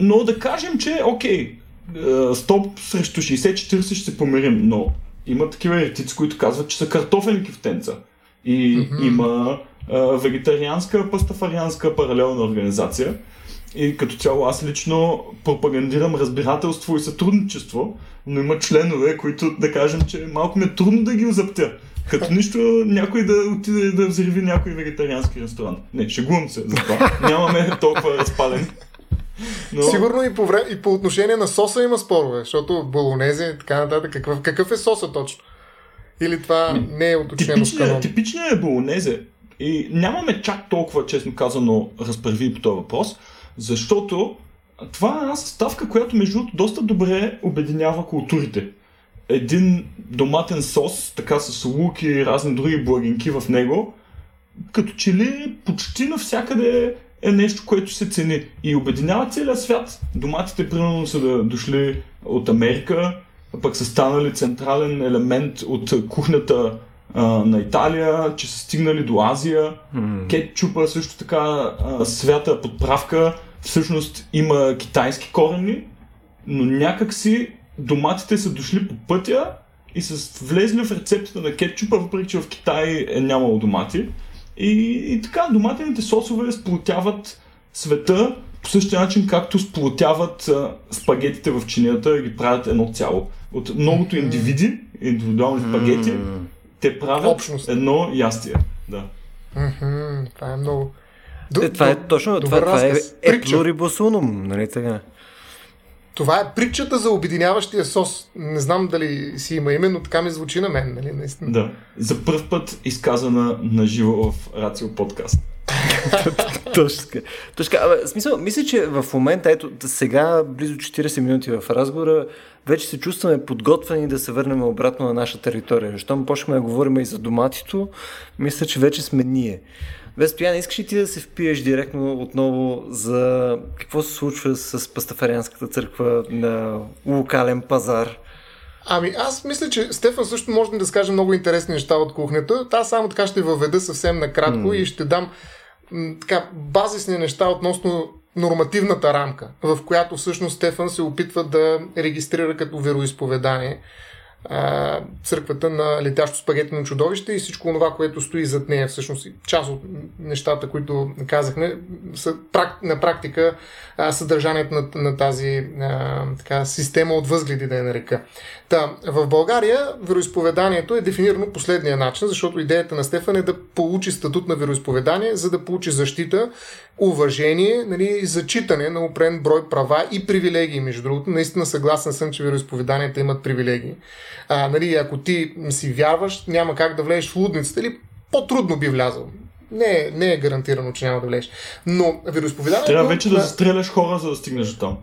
S2: но да кажем, че окей, 100 срещу 60-40 ще се помирим, но има такива еретици, които казват, че са картофени кифтенца. И mm-hmm. има а, вегетарианска, пастафарианска паралелна организация, и като цяло аз лично пропагандирам разбирателство и сътрудничество, но има членове, които да кажем, че малко ми е трудно да ги озаптя. Като нищо някой да отиде да взриви някой вегетариански ресторант. Не, шегувам се за това. Нямаме толкова разпален.
S3: Но... Сигурно и по, вре... и по отношение на соса има спорове, защото болонези и така нататък. Какъв, какъв е соса точно? Или това не е уточнено
S2: с канон? Типичният е болонезе. И нямаме чак толкова, честно казано, разправи по този въпрос, защото това е една съставка, която между доста добре обединява културите. Един доматен сос, така с лук и разни други благинки в него, като че ли почти навсякъде е нещо, което се цени. И обединява целият свят. Доматите, примерно, са дошли от Америка, пък са станали централен елемент от кухнята а, на Италия, че са стигнали до Азия. Mm. Кетчупа също така а, свята подправка. Всъщност има китайски корени, но някакси доматите са дошли по пътя и са влезли в рецептата на кетчупа, въпреки че в Китай е нямало домати. И, и така, доматените сосове сплотяват света по същия начин, както сплотяват а, спагетите в чинията и ги правят едно цяло. От многото индивиди, индивидуални спагети, mm те правят Общност. едно ястие. Да.
S3: Mm-hmm. Това е много.
S1: Д- е, това е точно, това, това е, е нали така?
S3: Това е притчата за обединяващия сос. Не знам дали си има име, но така ми звучи на мен, нали? Наистина.
S2: Да. За първ път изказана на живо в Рацио подкаст.
S1: Точно така. Точно Абе, смисъл, мисля, че в момента, ето сега, близо 40 минути в разговора, вече се чувстваме подготвени да се върнем обратно на наша територия. Щом почнем да говорим и за доматито, мисля, че вече сме ние. Бе, Стоян, искаш ли ти да се впиеш директно отново за какво се случва с Пастафарианската църква на локален пазар?
S3: Ами аз мисля, че Стефан също може да скаже много интересни неща от кухнята. Та само така ще въведа съвсем накратко mm. и ще дам м, така базисни неща относно нормативната рамка, в която всъщност Стефан се опитва да регистрира като вероисповедание църквата на летящо спагетено чудовище и всичко това, което стои зад нея. Всъщност част от нещата, които казахме, са на практика съдържанието на, на тази а, така, система от възгледи, да я нарека. Та, в България вероисповеданието е дефинирано последния начин, защото идеята на Стефан е да получи статут на вероисповедание, за да получи защита уважение, нали, зачитане на определен брой права и привилегии. Между другото, наистина съгласен съм, че вероисповеданията имат привилегии. А, нали, ако ти си вярваш, няма как да влезеш в лудницата или по-трудно би влязъл. Не, е, не е гарантирано, че няма да влезеш. Но вероисповеданието...
S2: Трябва вече да застреляш хора, за да стигнеш до там.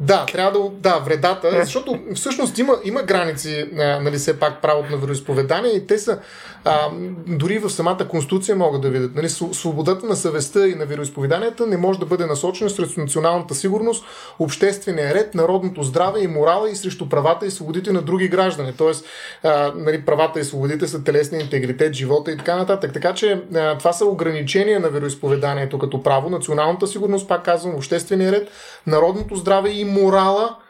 S3: Да, трябва да, да, вредата, защото всъщност има, има граници, нали, все пак правото на вероисповедание и те са, а, дори в самата конституция могат да видят. Нали, свободата на съвестта и на вероисповеданията не може да бъде насочена срещу националната сигурност, обществения ред, народното здраве и морала и срещу правата и свободите на други граждани. Тоест, а, нали, правата и свободите са телесния интегритет, живота и така нататък. Така че а, това са ограничения на вероисповеданието като право, националната сигурност, пак казвам, обществения ред, народното здраве и морала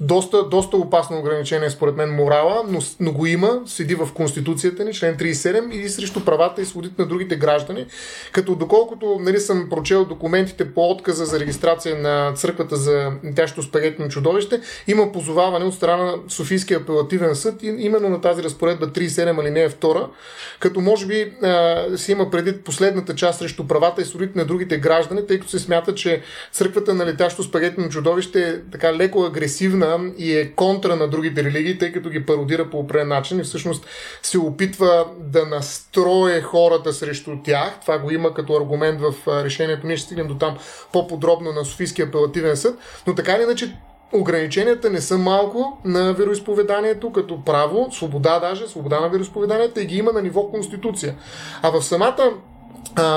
S3: доста, доста опасно ограничение според мен морала, но, но го има, седи в Конституцията ни, член 37, и срещу правата и свободите на другите граждани, като доколкото нали, съм прочел документите по отказа за регистрация на църквата за тящо спагетно чудовище, има позоваване от страна на Софийския апелативен съд и именно на тази разпоредба 37 алинея 2, като може би а, си има преди последната част срещу правата и свободите на другите граждани, тъй като се смята, че църквата на летящо спагетно чудовище е така леко агресивна наистина и е контра на другите религии, тъй като ги пародира по определен начин и всъщност се опитва да настрое хората срещу тях. Това го има като аргумент в решението. Ние ще стигнем до там по-подробно на Софийския апелативен съд, но така или иначе ограниченията не са малко на вероисповеданието като право, свобода даже, свобода на вероисповеданията и ги има на ниво конституция. А в самата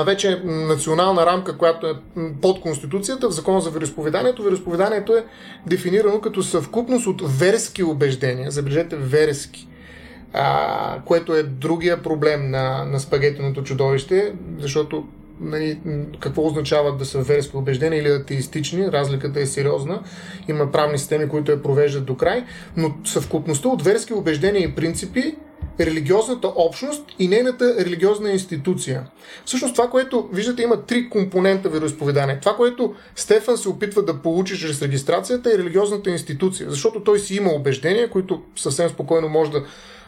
S3: вече национална рамка, която е под Конституцията, в Закона за вероисповеданието. Вероисповеданието е дефинирано като съвкупност от верски убеждения. Забележете, верски. А, което е другия проблем на, на спагетеното чудовище, защото нали, какво означава да са верски убеждения или атеистични, разликата е сериозна. Има правни системи, които я провеждат до край, но съвкупността от верски убеждения и принципи религиозната общност и нейната религиозна институция. Всъщност това, което виждате, има три компонента вероисповедание. Това, което Стефан се опитва да получи чрез регистрацията е религиозната институция, защото той си има убеждения, които съвсем спокойно може да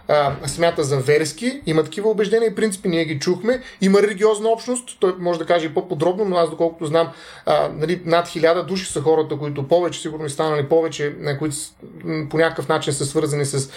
S3: а, смята за верски, има такива убеждения и принципи, ние ги чухме. Има религиозна общност, той може да каже и по-подробно, но аз доколкото знам, а, нали, над хиляда души са хората, които повече, сигурно и станали повече, на които по някакъв начин са свързани с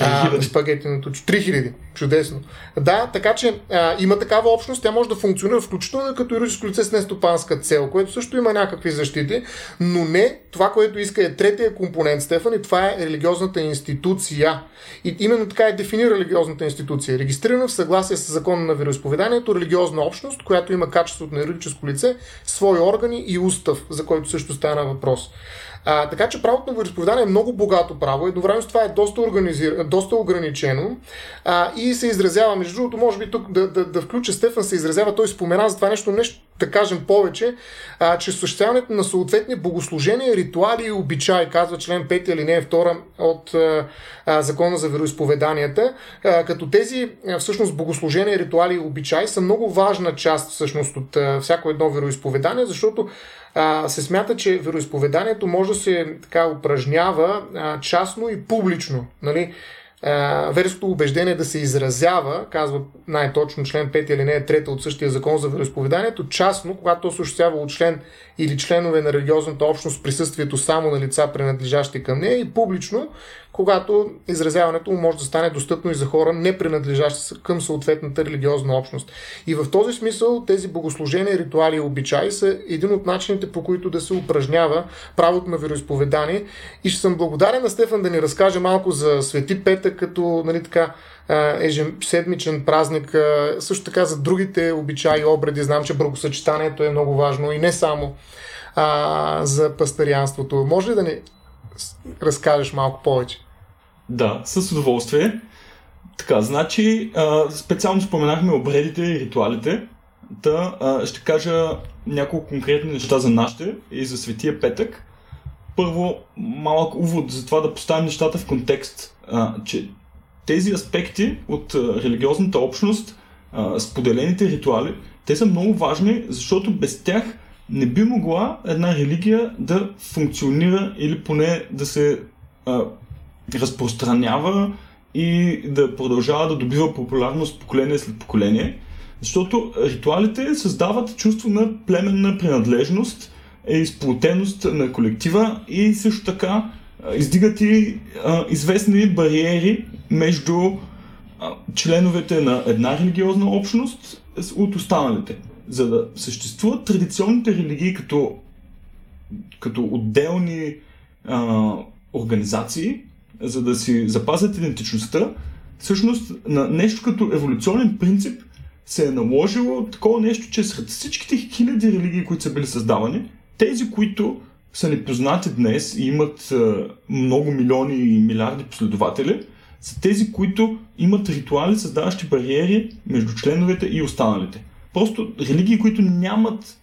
S3: а, спагетиното. 3000. Чудесно. Да, така че а, има такава общност, тя може да функционира включително като юридическо лице с нестопанска цел, което също има някакви защити, но не това, което иска е третия компонент, Стефан, и това е религиозната институция. И именно така е дефинира религиозната институция. Регистрирана в съгласие с закона на вероисповеданието религиозна общност, която има качеството на юридическо лице, свои органи и устав, за който също стана въпрос. А, така че правото на вероисповедание е много богато право. Едновременно с това е доста, организир... доста ограничено а, и се изразява, между другото, може би тук да, да, да включа Стефан, се изразява, той спомена за това нещо, нещо да кажем повече, а, че осъществяването на съответни богослужения, ритуали и обичаи, казва член 5 или не 2 от а, Закона за вероисповеданията, а, като тези а, всъщност богослужения, ритуали и обичаи са много важна част всъщност от а, всяко едно вероисповедание, защото а, се смята, че вероисповеданието може да се така упражнява а, частно и публично. Нали? верското убеждение да се изразява, казва най-точно член 5 или не 3 от същия закон за вероисповеданието, частно, когато осъществява от член или членове на религиозната общност присъствието само на лица, принадлежащи към нея и публично, когато изразяването му може да стане достъпно и за хора, не принадлежащи към съответната религиозна общност. И в този смисъл тези богослужения, ритуали и обичаи са един от начините по които да се упражнява правото на вероисповедание. И ще съм благодарен на Стефан да ни разкаже малко за Свети Петък, като нали, така, ежеседмичен празник, също така за другите обичаи и обреди. Знам, че бракосъчетанието е много важно и не само а, за пастарианството. Може ли да ни разкажеш малко повече?
S2: Да, с удоволствие. Така, значи, специално споменахме обредите и ритуалите. Да, а, ще кажа няколко конкретни неща за нашите и за Светия Петък. Първо, малък увод за това да поставим нещата в контекст, че тези аспекти от религиозната общност, споделените ритуали, те са много важни, защото без тях не би могла една религия да функционира или поне да се а, разпространява и да продължава да добива популярност поколение след поколение. Защото ритуалите създават чувство на племенна принадлежност, е изплотеност на колектива и също така издигат и а, известни бариери между а, членовете на една религиозна общност от останалите. За да съществуват традиционните религии като, като отделни а, организации, за да си запазят идентичността, всъщност на нещо като еволюционен принцип се е наложило такова нещо, че сред всичките хиляди религии, които са били създавани, тези, които са непознати днес и имат много милиони и милиарди последователи, са тези, които имат ритуали, създаващи бариери между членовете и останалите. Просто религии, които нямат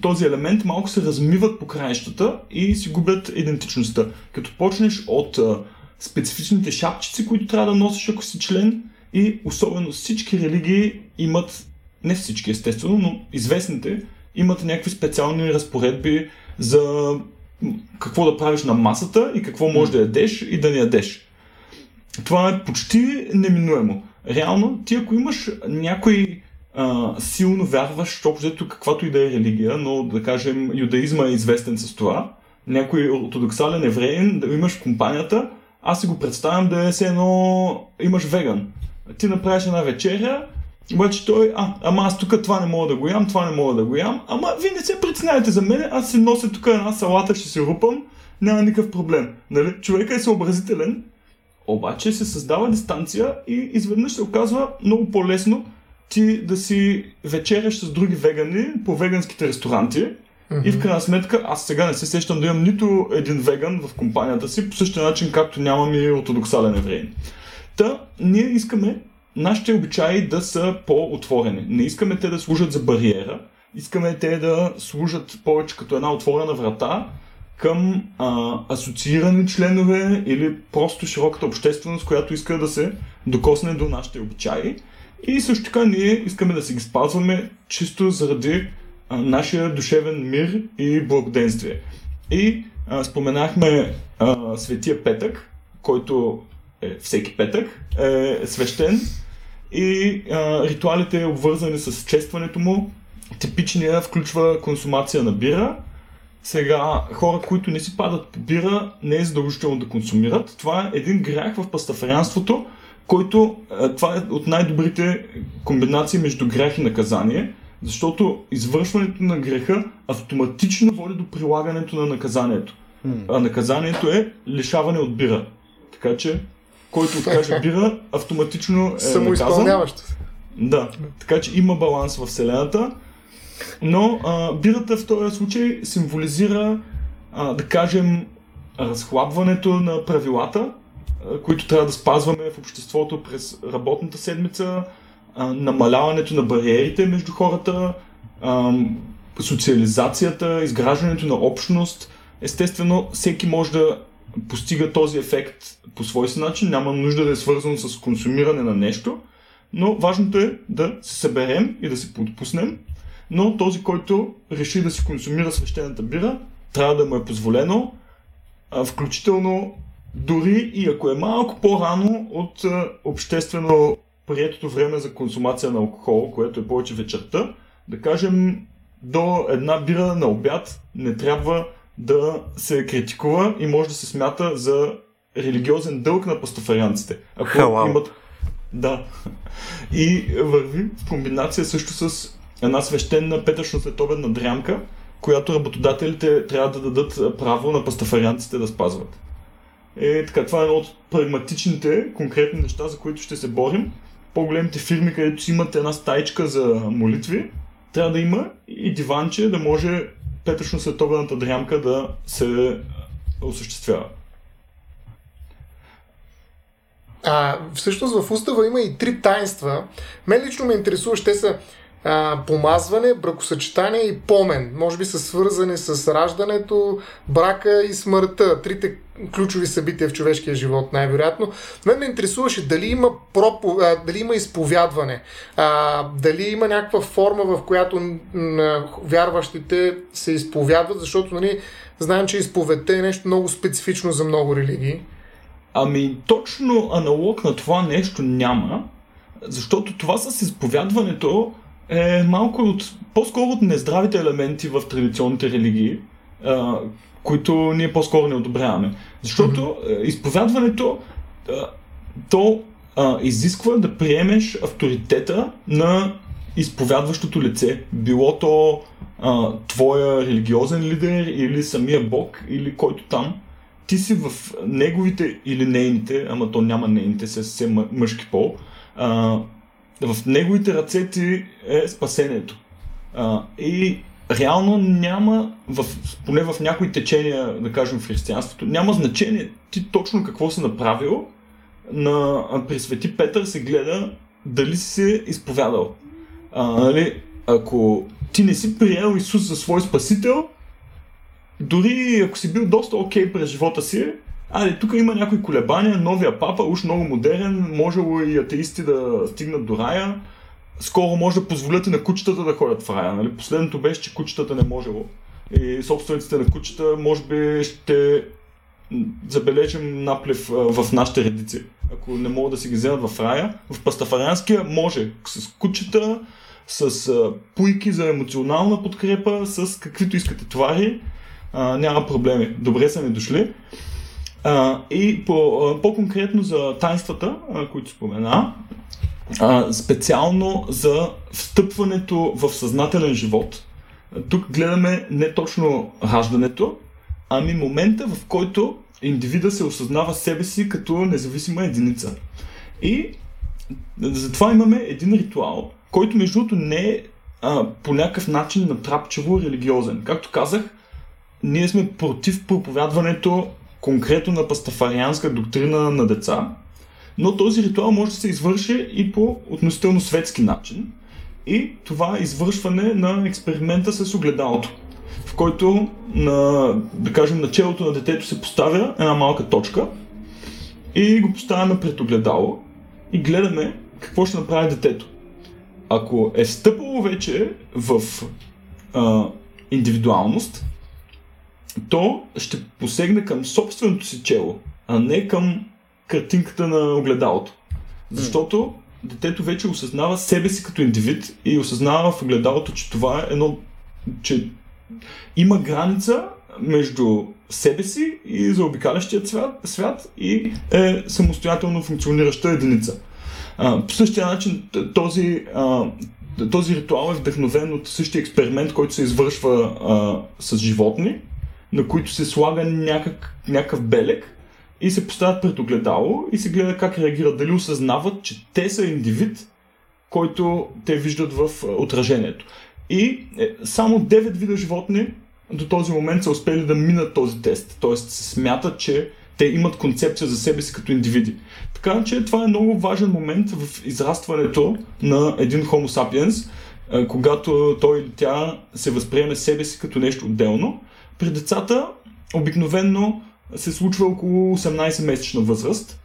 S2: този елемент, малко се размиват по краищата и си губят идентичността. Като почнеш от специфичните шапчици, които трябва да носиш, ако си член, и особено всички религии имат, не всички естествено, но известните, имат някакви специални разпоредби за какво да правиш на масата и какво можеш да ядеш и да не ядеш. Това е почти неминуемо. Реално, ти ако имаш някой а, силно вярващ, общо каквато и да е религия, но да кажем юдаизма е известен с това, някой ортодоксален евреин, да имаш в компанията, аз си го представям да е все едно имаш веган. Ти направиш една вечеря, обаче той, а, ама аз тук това не мога да го ям, това не мога да го ям, ама вие не се притеснявайте за мен, аз си нося тук една салата, ще си рупам, няма никакъв проблем. Нали? Човека е съобразителен, обаче се създава дистанция и изведнъж се оказва много по-лесно ти да си вечеряш с други вегани по веганските ресторанти. И в крайна сметка, аз сега не се сещам да имам нито един веган в компанията си, по същия начин, както нямам и ортодоксален евреин. Та, ние искаме нашите обичаи да са по-отворени. Не искаме те да служат за бариера, искаме те да служат повече като една отворена врата към а, асоциирани членове или просто широката общественост, която иска да се докосне до нашите обичаи. И също така ние искаме да си ги спазваме чисто заради а, нашия душевен мир и благоденствие. И а, споменахме а, Светия Петък, който е всеки петък, е свещен и а, ритуалите обвързани с честването му. Типичния включва консумация на бира. Сега, хора, които не си падат по бира, не е задължително да консумират. Това е един грях в пастафарианството, който това е от най-добрите комбинации между грях и наказание, защото извършването на греха автоматично води до прилагането на наказанието. А наказанието е лишаване от бира. Така че който откаже бира, автоматично е
S3: Самоизпълняващо
S2: се. Да, така че има баланс в Вселената, но а, бирата в този случай символизира, а, да кажем, разхлабването на правилата, а, които трябва да спазваме в обществото през работната седмица, а, намаляването на бариерите между хората, а, социализацията, изграждането на общност. Естествено, всеки може да постига този ефект по свой си начин, няма нужда да е свързано с консумиране на нещо, но важното е да се съберем и да се подпуснем, но този, който реши да си консумира свещената бира, трябва да му е позволено, включително дори и ако е малко по-рано от обществено приетото време за консумация на алкохол, което е повече вечерта, да кажем до една бира на обяд не трябва да се критикува и може да се смята за религиозен дълг на пастафарианците.
S1: Ако Халал. имат...
S2: Да. И върви в комбинация също с една свещена петъчно световедна дрямка, която работодателите трябва да дадат право на пастафарианците да спазват. Е, така, това е едно от прагматичните, конкретни неща, за които ще се борим. По-големите фирми, където си имат една стайчка за молитви, трябва да има и диванче, да може петъчно световната дрямка да се осъществява.
S3: А, всъщност в устава има и три таинства. Мен лично ме интересува, те са а, помазване, бракосъчетание и помен. Може би са свързани с раждането, брака и смъртта. Трите ключови събития в човешкия живот, най-вероятно. Мен ме интересуваше дали има, пропо, а, дали има изповядване, а, дали има някаква форма, в която м- вярващите се изповядват, защото нали, знаем, че изповедта е нещо много специфично за много религии.
S2: Ами, точно аналог на това нещо няма, защото това с изповядването е малко от, по-скоро от нездравите елементи в традиционните религии, които ние по-скоро не одобряваме. Защото mm-hmm. изповядването, а, то а, изисква да приемеш авторитета на изповядващото лице, било то а, твоя религиозен лидер или самия Бог или който там, ти си в неговите или нейните, ама то няма нейните, се съвсем мъжки пол, а, в неговите ръце ти е спасението. А, и реално няма, в, поне в някои течения, да кажем в християнството, няма значение ти точно какво си направил. На, при Свети Петър се гледа дали си се изповядал. А, нали, ако ти не си приел Исус за свой спасител, дори ако си бил доста окей okay през живота си, Али, тук има някои колебания, новия папа, уж много модерен, можело и атеисти да стигнат до рая. Скоро може да позволят и на кучетата да ходят в рая. Нали? Последното беше, че кучетата не можело. И собствениците на кучета, може би, ще забележим наплив в нашите редици. Ако не могат да си ги вземат в рая. В пастафарианския може. С кучета, с пуйки за емоционална подкрепа, с каквито искате товари. А, няма проблеми. Добре са ни дошли. А, и по, по-конкретно за тайнствата, а, които спомена, а, специално за встъпването в съзнателен живот. Тук гледаме не точно раждането, ами момента, в който индивида се осъзнава себе си като независима единица. И затова имаме един ритуал, който между другото не е а, по някакъв начин натрапчево религиозен. Както казах, ние сме против проповядването конкретно на пастафарианска доктрина на деца, но този ритуал може да се извърши и по относително светски начин. И това извършване на експеримента с огледалото, в който на, да кажем, началото на детето се поставя една малка точка и го поставяме пред огледало и гледаме какво ще направи детето. Ако е стъпало вече в а, индивидуалност, то ще посегне към собственото си чело, а не към картинката на огледалото. Защото детето вече осъзнава себе си като индивид и осъзнава в огледалото, че това е едно, че има граница между себе си и заобикалящия свят, свят и е самостоятелно функционираща единица. А, по същия начин този, а, този ритуал е вдъхновен от същия експеримент, който се извършва а, с животни, на които се слага някак, някакъв белег и се поставят пред огледало и се гледа как реагират. Дали осъзнават, че те са индивид, който те виждат в отражението. И е, само 9 вида животни до този момент са успели да минат този тест. Тоест се смятат, че те имат концепция за себе си като индивиди. Така че това е много важен момент в израстването на един Homo sapiens, е, когато той или тя се възприеме себе си като нещо отделно при децата обикновенно се случва около 18-месечна възраст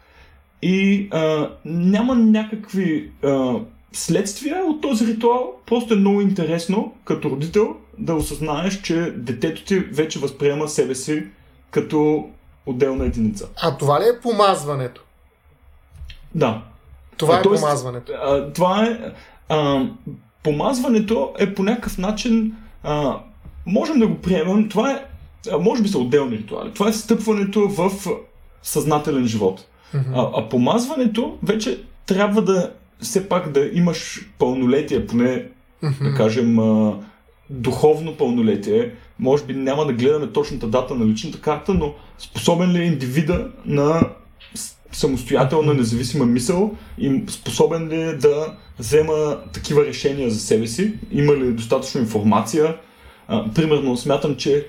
S2: и а, няма някакви а, следствия от този ритуал. Просто е много интересно като родител да осъзнаеш, че детето ти вече възприема себе си като отделна единица.
S3: А това ли е помазването?
S2: Да.
S3: Това а, е тоест, помазването.
S2: А, това е. А, помазването е по някакъв начин а, можем да го приемем. Това е, може би са отделни ритуали. Това е стъпването в съзнателен живот. Mm-hmm. А, а помазването вече трябва да все пак да имаш пълнолетие, поне mm-hmm. да кажем а, духовно пълнолетие. Може би няма да гледаме точната дата на личната карта, но способен ли е индивида на самостоятелна, независима мисъл и способен ли е да взема такива решения за себе си? Има ли достатъчно информация? А, примерно, смятам, че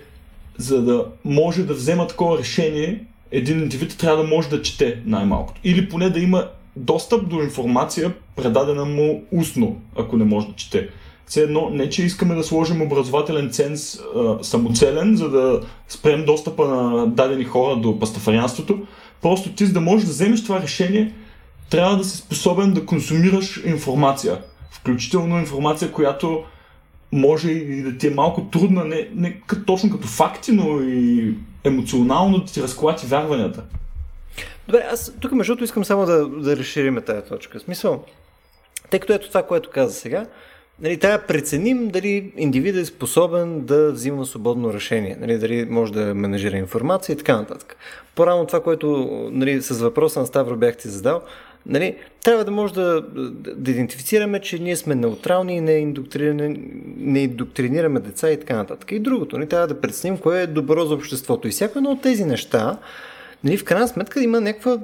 S2: за да може да взема такова решение, един индивид трябва да може да чете най-малкото. Или поне да има достъп до информация, предадена му устно, ако не може да чете. Все едно, не че искаме да сложим образователен ценз самоцелен, за да спрем достъпа на дадени хора до пастафарианството. Просто ти, за да можеш да вземеш това решение, трябва да си способен да консумираш информация. Включително информация, която може и да ти е малко трудна, не, не точно като факти, но и емоционално да ти разклати вярванията.
S1: Добре, аз тук между искам само да, да разшириме тази точка. Смисъл, тъй като ето това, което каза сега, нали, трябва да преценим дали индивид е способен да взима свободно решение, нали, дали може да менажира информация и така нататък. По-рано това, което нали, с въпроса на Ставро бяхте задал, нали, трябва да може да, да, идентифицираме, че ние сме неутрални и не, не индоктринираме деца и така нататък. И другото, нали, трябва да преценим кое е добро за обществото. И всяко едно от тези неща, нали, в крайна сметка има някаква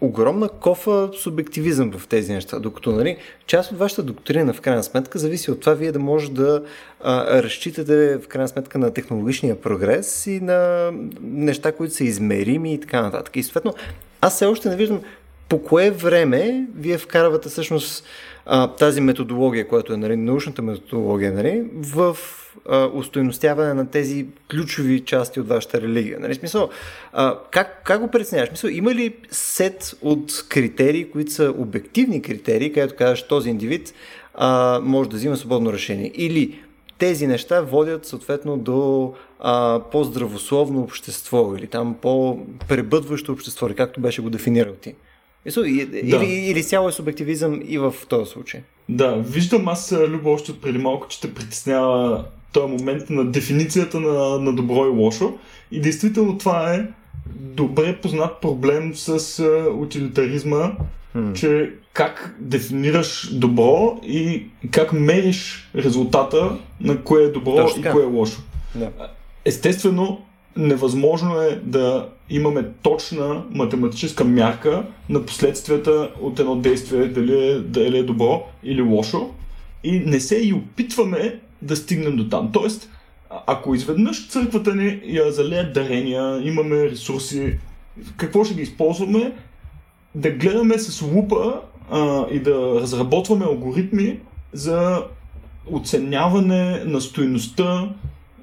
S1: огромна кофа субективизъм в тези неща, докато нали, част от вашата доктрина в крайна сметка зависи от това вие да може да а, разчитате в крайна сметка на технологичния прогрес и на неща, които са измерими и така нататък. И съответно, аз все още не виждам по кое време вие вкарвате всъщност а, тази методология, която е нали, научната методология, нали, в а, устойностяване на тези ключови части от вашата религия. Нали? Смисъл, а, как, как го преценяваш? Смисъл, има ли сет от критерии, които са обективни критерии, където казваш този индивид а, може да взима свободно решение? Или тези неща водят съответно до а, по-здравословно общество или там по-пребъдващо общество, или както беше го дефинирал ти? Или, да. или, или цяло е субективизъм и в този случай?
S2: Да, виждам аз, Любо, още преди малко, че те притеснява този момент на дефиницията на, на добро и лошо. И действително това е добре познат проблем с а, утилитаризма, hmm. че как дефинираш добро и как мериш резултата на кое е добро Точно и кое е лошо. Да. Естествено, невъзможно е да имаме точна математическа мярка на последствията от едно действие, дали е, дали е добро или лошо. И не се и опитваме да стигнем до там. Тоест, ако изведнъж църквата ни я залеят дарения, имаме ресурси, какво ще ги използваме? Да гледаме с лупа а, и да разработваме алгоритми за оценяване на стоеността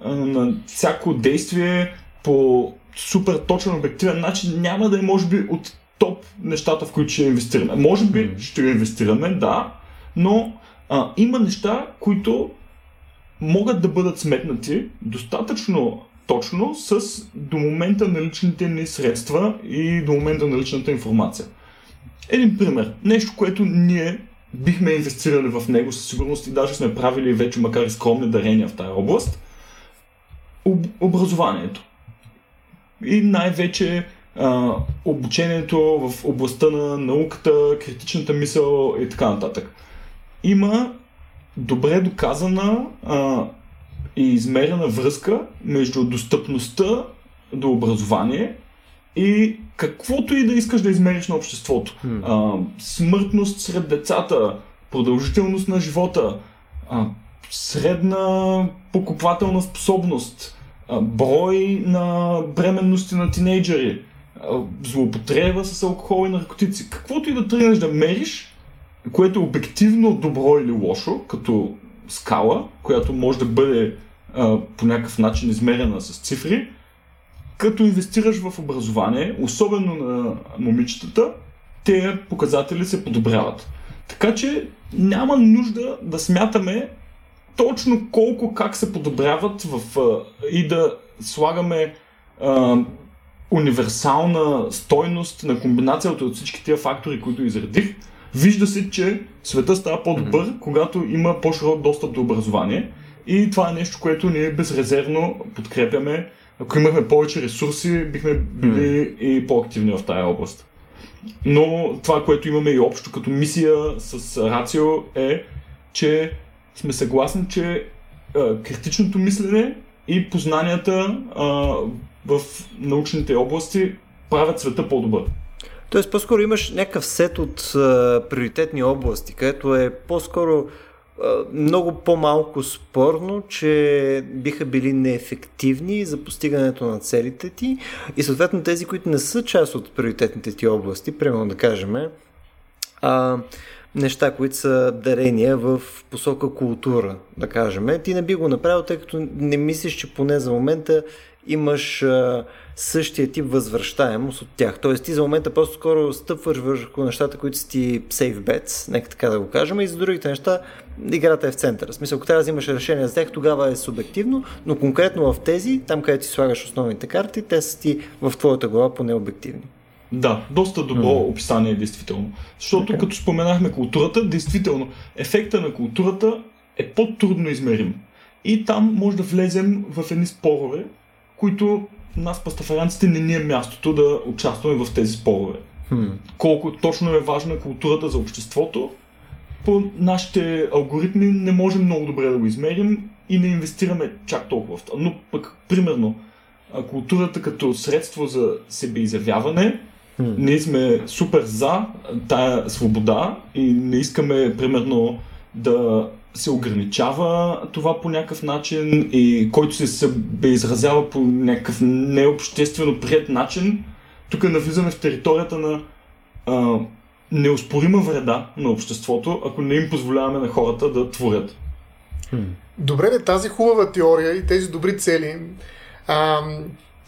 S2: на всяко действие по супер точен, обективен начин. Няма да е, може би, от топ нещата, в които ще инвестираме. Може би mm. ще инвестираме, да, но а, има неща, които могат да бъдат сметнати достатъчно точно с до момента наличните ни средства и до момента наличната информация. Един пример. Нещо, което ние бихме инвестирали в него със сигурност и даже сме правили вече макар и скромни дарения в тази област. Об- образованието. И най-вече а, обучението в областта на науката, критичната мисъл и така нататък. Има добре доказана а, и измерена връзка между достъпността до образование и каквото и да искаш да измериш на обществото. Hmm. А, смъртност сред децата, продължителност на живота, а, средна покупателна способност, брой на бременности на тинейджери, злоупотреба с алкохол и наркотици. Каквото и да тръгнеш да мериш, което е обективно добро или лошо, като скала, която може да бъде а, по някакъв начин измерена с цифри, като инвестираш в образование, особено на момичетата, те показатели се подобряват. Така че няма нужда да смятаме точно колко как се подобряват в, а, и да слагаме а, универсална стойност на комбинацията от всички тия фактори, които изредих, Вижда се, че света става по-добър, mm-hmm. когато има по-широк достъп до образование. И това е нещо, което ние безрезервно подкрепяме. Ако имахме повече ресурси, бихме били mm-hmm. и по-активни в тази област. Но това, което имаме и общо като мисия с Рацио е, че сме съгласни, че а, критичното мислене и познанията а, в научните области правят света по-добър.
S1: Тоест, по-скоро имаш някакъв сет от а, приоритетни области, където е по-скоро а, много по-малко спорно, че биха били неефективни за постигането на целите ти и съответно тези, които не са част от приоритетните ти области, примерно да кажем, а, неща, които са дарения в посока култура, да кажем. Ти не би го направил, тъй като не мислиш, че поне за момента имаш а, същия тип възвръщаемост от тях. Тоест ти за момента просто скоро стъпваш върху нещата, които са ти safe bets, нека така да го кажем, и за другите неща играта е в центъра. В смисъл, ако трябва да взимаш решение за тях, тогава е субективно, но конкретно в тези, там където ти слагаш основните карти, те са ти в твоята глава поне обективни.
S2: Да, доста добро mm. описание, действително. Защото okay. като споменахме културата, действително, ефекта на културата е по-трудно измерим. И там може да влезем в едни спорове, които нас, пастафарианците, не ни е мястото да участваме в тези спорове.
S1: Хм.
S2: Колко точно е важна културата за обществото, по нашите алгоритми не можем много добре да го измерим и не инвестираме чак толкова в това. Но пък, примерно, културата като средство за себеизявяване, Ние сме супер за тая свобода и не искаме, примерно, да се ограничава това по някакъв начин и който се себеизразява по някакъв необществено прият начин, тук навлизаме в територията на а, неоспорима вреда на обществото, ако не им позволяваме на хората да творят.
S3: Добре, де, тази хубава теория и тези добри цели, а,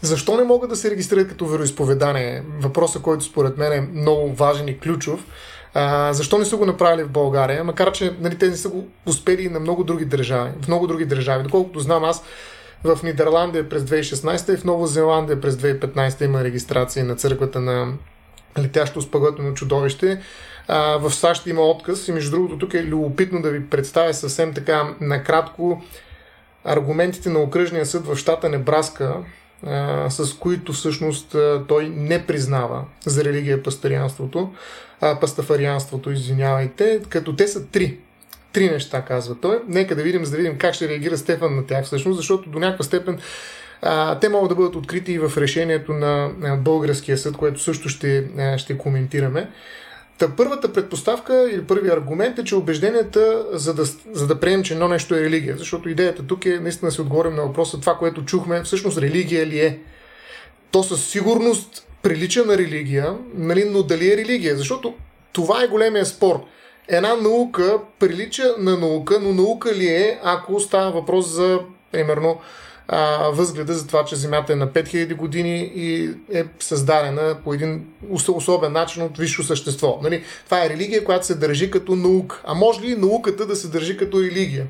S3: защо не могат да се регистрират като вероисповедание? Въпросът, който според мен е много важен и ключов. А, защо не са го направили в България? Макар, че нали, те не са го успели и на много други държави. В много други държави. Доколкото знам аз, в Нидерландия през 2016 и в Нова Зеландия през 2015 има регистрация на църквата на летящо спагътено чудовище. А, в САЩ има отказ и между другото тук е любопитно да ви представя съвсем така накратко аргументите на окръжния съд в щата Небраска, а, с които всъщност той не признава за религия пастарианството, а, пастафарианството, извинявайте, като те са три. Три неща, казва той. Нека да видим, за да видим как ще реагира Стефан на тях всъщност, защото до някаква степен а, те могат да бъдат открити и в решението на българския съд, което също ще, ще коментираме. Та първата предпоставка или първият аргумент е, че убежденията, за да, за да приемем, че едно нещо е религия, защото идеята тук е наистина да си отговорим на въпроса, това, което чухме, всъщност религия ли е? То със сигурност прилича на религия, нали, но дали е религия? Защото това е големия спор. Една наука прилича на наука, но наука ли е, ако става въпрос за, примерно, а, възгледа за това, че Земята е на 5000 години и е създадена по един особен начин от висше същество. Нали? Това е религия, която се държи като наука. А може ли науката да се държи като религия?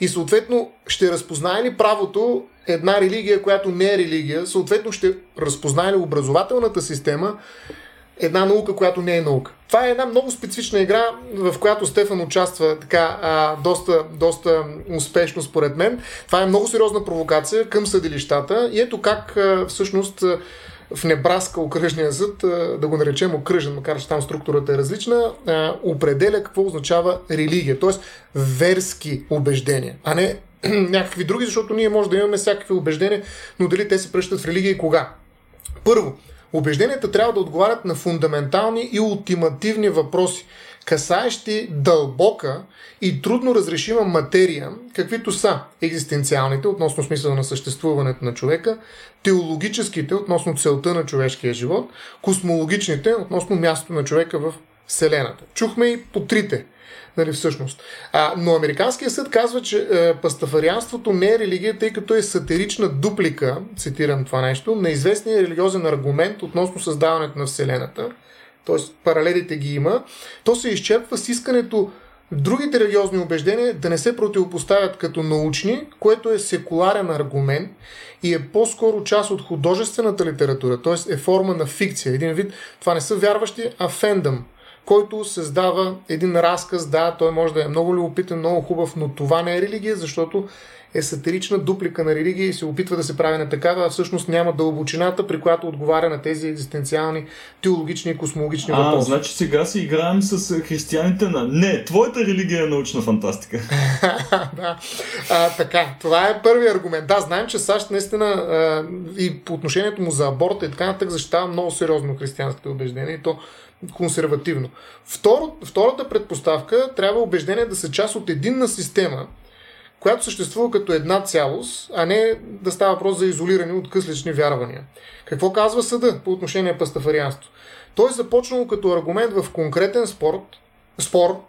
S3: И съответно ще разпознае ли правото една религия, която не е религия? Съответно ще разпознае ли образователната система една наука, която не е наука. Това е една много специфична игра, в която Стефан участва така а, доста, доста успешно според мен. Това е много сериозна провокация към съдилищата и ето как а, всъщност в Небраска окръжния съд, да го наречем окръжен, макар че там структурата е различна, определя какво означава религия, т.е. верски убеждения, а не някакви други, защото ние може да имаме всякакви убеждения, но дали те се пръщат в религия и кога. Първо, Убежденията трябва да отговарят на фундаментални и ултимативни въпроси, касаещи дълбока и трудно разрешима материя, каквито са екзистенциалните относно смисъла на съществуването на човека, теологическите относно целта на човешкия живот, космологичните относно мястото на човека в Вселената. Чухме и по трите нали, всъщност. А, но Американският съд казва, че е, пастафарианството не е религия, тъй като е сатирична дуплика, цитирам това нещо, на известния религиозен аргумент относно създаването на Вселената. Тоест, паралелите ги има. То се изчерпва с искането другите религиозни убеждения да не се противопоставят като научни, което е секуларен аргумент и е по-скоро част от художествената литература, т.е. е форма на фикция. Един вид, това не са вярващи, а фендъм който създава един разказ. Да, той може да е много любопитен, много хубав, но това не е религия, защото е сатирична дуплика на религия и се опитва да се прави на такава, а всъщност няма дълбочината, при която отговаря на тези екзистенциални, теологични и космологични
S2: а,
S3: въпроси.
S2: значи сега си играем с християните на... Не, твоята религия е научна фантастика.
S3: да. А, така, това е първият аргумент. Да, знаем, че САЩ наистина а, и по отношението му за аборта и така нататък защитава много сериозно християнските убеждения и то консервативно. Второ, втората предпоставка трябва убеждение да са част от единна система, която съществува като една цялост, а не да става въпрос за изолирани от къслични вярвания. Какво казва съда по отношение пастафарианство? Той е започнал като аргумент в конкретен спорт, спор,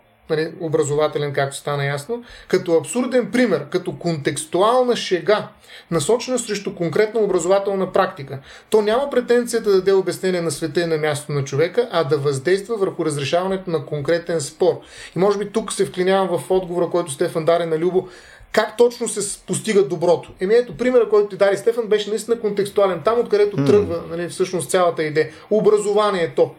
S3: образователен, както стана ясно, като абсурден пример, като контекстуална шега, насочена срещу конкретна образователна практика. То няма претенцията да даде обяснение на света и на мястото на човека, а да въздейства върху разрешаването на конкретен спор. И може би тук се вклинявам в отговора, който Стефан даде на Любо, как точно се постига доброто? Еми ето, примера, който ти даде Стефан, беше наистина контекстуален. Там, откъдето mm. тръгва нали, всъщност цялата идея. Образованието.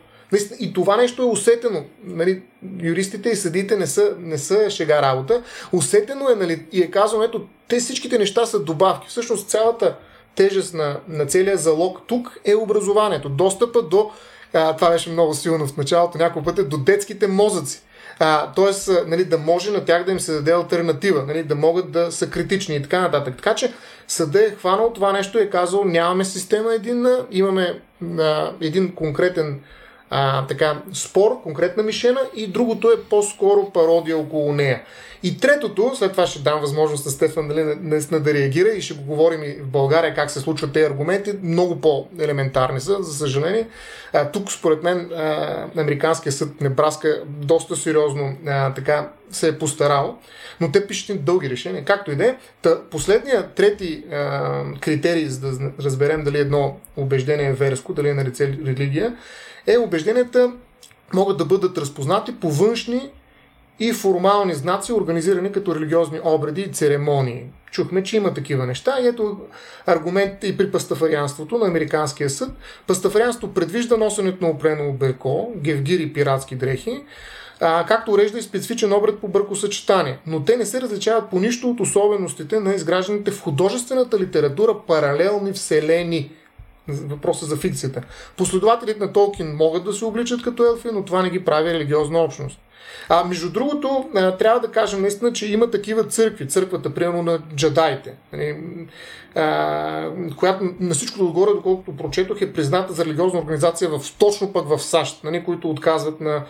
S3: И това нещо е усетено. Нали, юристите и съдиите не са, не са шега работа. Усетено е нали, и е казано, ето, те всичките неща са добавки. Всъщност цялата тежест на, на целия залог тук е образованието. Достъпа до, а, това беше много силно в началото, няколко пъти, до детските мозъци. А, тоест, нали, да може на тях да им се даде альтернатива, нали, да могат да са критични и така нататък. Така че съда е хванал това нещо и е казал, нямаме система единна, имаме а, един конкретен така, спор, конкретна мишена и другото е по-скоро пародия около нея. И третото, след това ще дам възможност на Стефан нали, наистина да реагира и ще го говорим и в България как се случват тези аргументи, много по-елементарни са, за съжаление. А, тук, според мен, а, Американския съд Небраска доста сериозно а, така се е постарал, но те пишат дълги решения, както и да е. Последният трети а, критерий, за да разберем дали едно убеждение е верско, дали е на лице религия, е убежденията могат да бъдат разпознати по външни и формални знаци, организирани като религиозни обреди и церемонии. Чухме, че има такива неща и ето аргумент и при пастафарианството на Американския съд. Пастафарианството предвижда носенето на опрено обеко, гевгири и пиратски дрехи, а, както урежда и специфичен обред по бъркосъчетание. Но те не се различават по нищо от особеностите на изгражданите в художествената литература паралелни вселени – Въпросът за фикцията. Последователите на Толкин могат да се обличат като елфи, но това не ги прави религиозна общност. А между другото, трябва да кажем наистина, че има такива църкви. Църквата, примерно на джадаите, нали, която на всичкото отгоре, доколкото прочетох, е призната за религиозна организация в, точно пък в САЩ, нали, които отказват на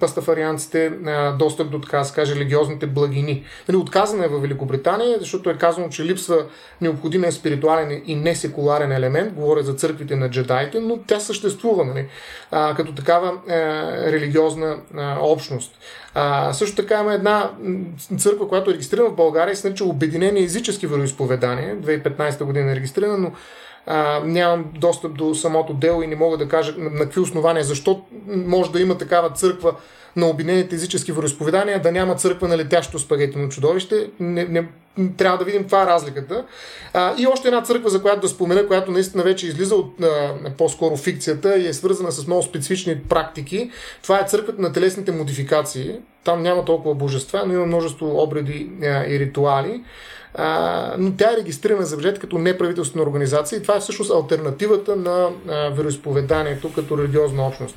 S3: пастафарианците достъп до, така да религиозните благини. Нали, отказана е в Великобритания, защото е казано, че липсва необходимия спиритуален и несекуларен елемент. Говоря за църквите на джедаите, но тя съществува като такава религиозна а, общност. А, също така има една църква, която е регистрирана в България и се нарича Обединение езически вероисповедание. 2015 година е регистрирана, но а, нямам достъп до самото дело и не мога да кажа на, на какви основания, защо може да има такава църква на обединените езически вероисповедания, да няма църква на летящо спагетино чудовище. Не, не, трябва да видим каква е разликата. А, и още една църква, за която да спомена, която наистина вече излиза от а, по-скоро фикцията и е свързана с много специфични практики. Това е църквата на телесните модификации. Там няма толкова божества, но има множество обреди а, и ритуали. А, но тя е регистрирана за бюджет като неправителствена организация и това е всъщност альтернативата на а, вероисповеданието като религиозна общност